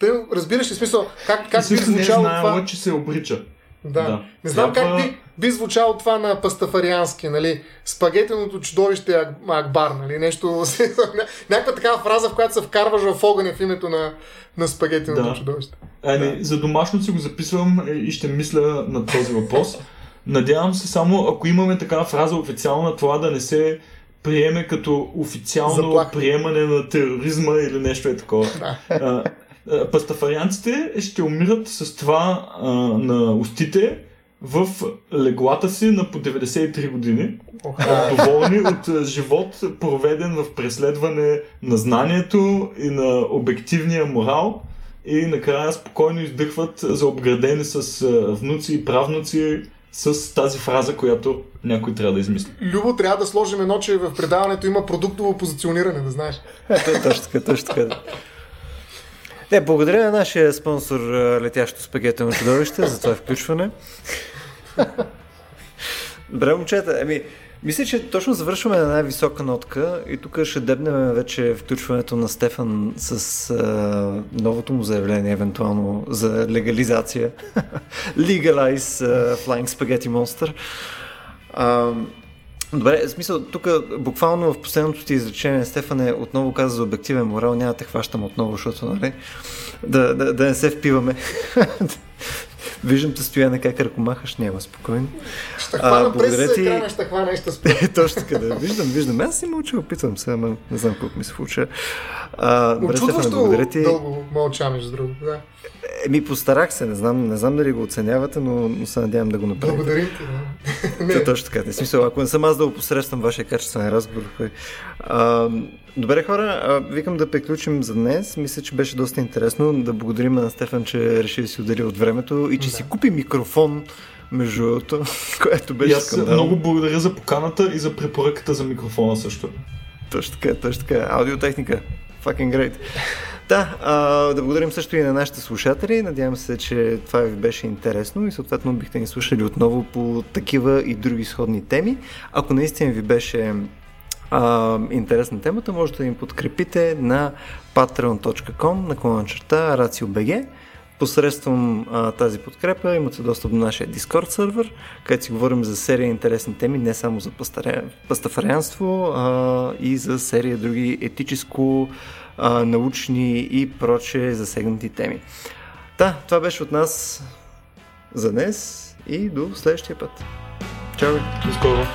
S3: Те, разбираш ли смисъл, как, как би звучало
S2: не е знаела, това? че се обрича.
S3: Да. да. Не знам Трябва... как би, би звучало това на пастафариански, нали? Спагетеното чудовище Акбар, нали? Нещо, някаква такава фраза, в която се вкарваш в огъня в името на, на спагетеното да. чудовище.
S2: Ами, да. за домашно си го записвам и ще мисля на този въпрос. Надявам се само, ако имаме такава фраза официална, това да не се приеме като официално Заплах. приемане на тероризма или нещо е такова. Да. Е, пастафарианците ще умират с това а, на устите в леглата си на по 93 години, доволни от живот, проведен в преследване на знанието и на обективния морал и накрая спокойно издъхват за обградени с внуци и правнуци с тази фраза, която някой трябва да измисли.
S3: Любо, трябва да сложим едно, че в предаването има продуктово позициониране, да знаеш.
S1: точно така, точно така. Не, благодаря на нашия спонсор Летящо спагетено чудовище за това включване. Добре, момчета, ами, мисля, че точно завършваме на най-висока нотка и тук ще дебнем вече включването на Стефан с а, новото му заявление, евентуално за легализация. Legalize uh, Flying Spaghetti Monster. А, Добре, в смисъл, тук буквално в последното ти изречение, Стефане, отново каза за обективен морал, няма да те хващам отново, защото, нали, да, да, да не се впиваме. Виждам те стояне как ръкомахаш, няма спокойно.
S3: Ще хвана през ти... екрана, ще хвана и ще спя.
S1: Точно така, да. Виждам, виждам. Аз си мълча, опитвам се, ама не знам колко ми се случва.
S3: Очудващо благодаря ти. дълго мълча, между другото, да.
S1: Еми, постарах се, не знам, не знам дали го оценявате, но, но се надявам да го направя.
S3: Благодарим ти,
S1: да. не. точно така. Не смисъл, ако не съм аз да го посрещам вашия качествен разговор. А, добре, хора, а, викам да приключим за днес. Мисля, че беше доста интересно. Да благодарим на Стефан, че реши да си отдели от времето и че да. си купи микрофон между другото, което беше
S2: аз скандал. много благодаря за поканата и за препоръката за микрофона също.
S1: Точно така, точно така. Аудиотехника. Fucking great. Да, а, да благодарим също и на нашите слушатели. Надявам се, че това ви беше интересно и съответно бихте ни слушали отново по такива и други сходни теми. Ако наистина ви беше а, интересна темата, можете да ни подкрепите на patreon.com на клона черта RACIO.BG. Посредством а, тази подкрепа имате достъп до нашия Discord сервер, където си говорим за серия интересни теми, не само за пастафарианство, а и за серия други етическо, а, научни и проче засегнати теми. Да, това беше от нас за днес и до следващия път. Чао!
S2: До скоро!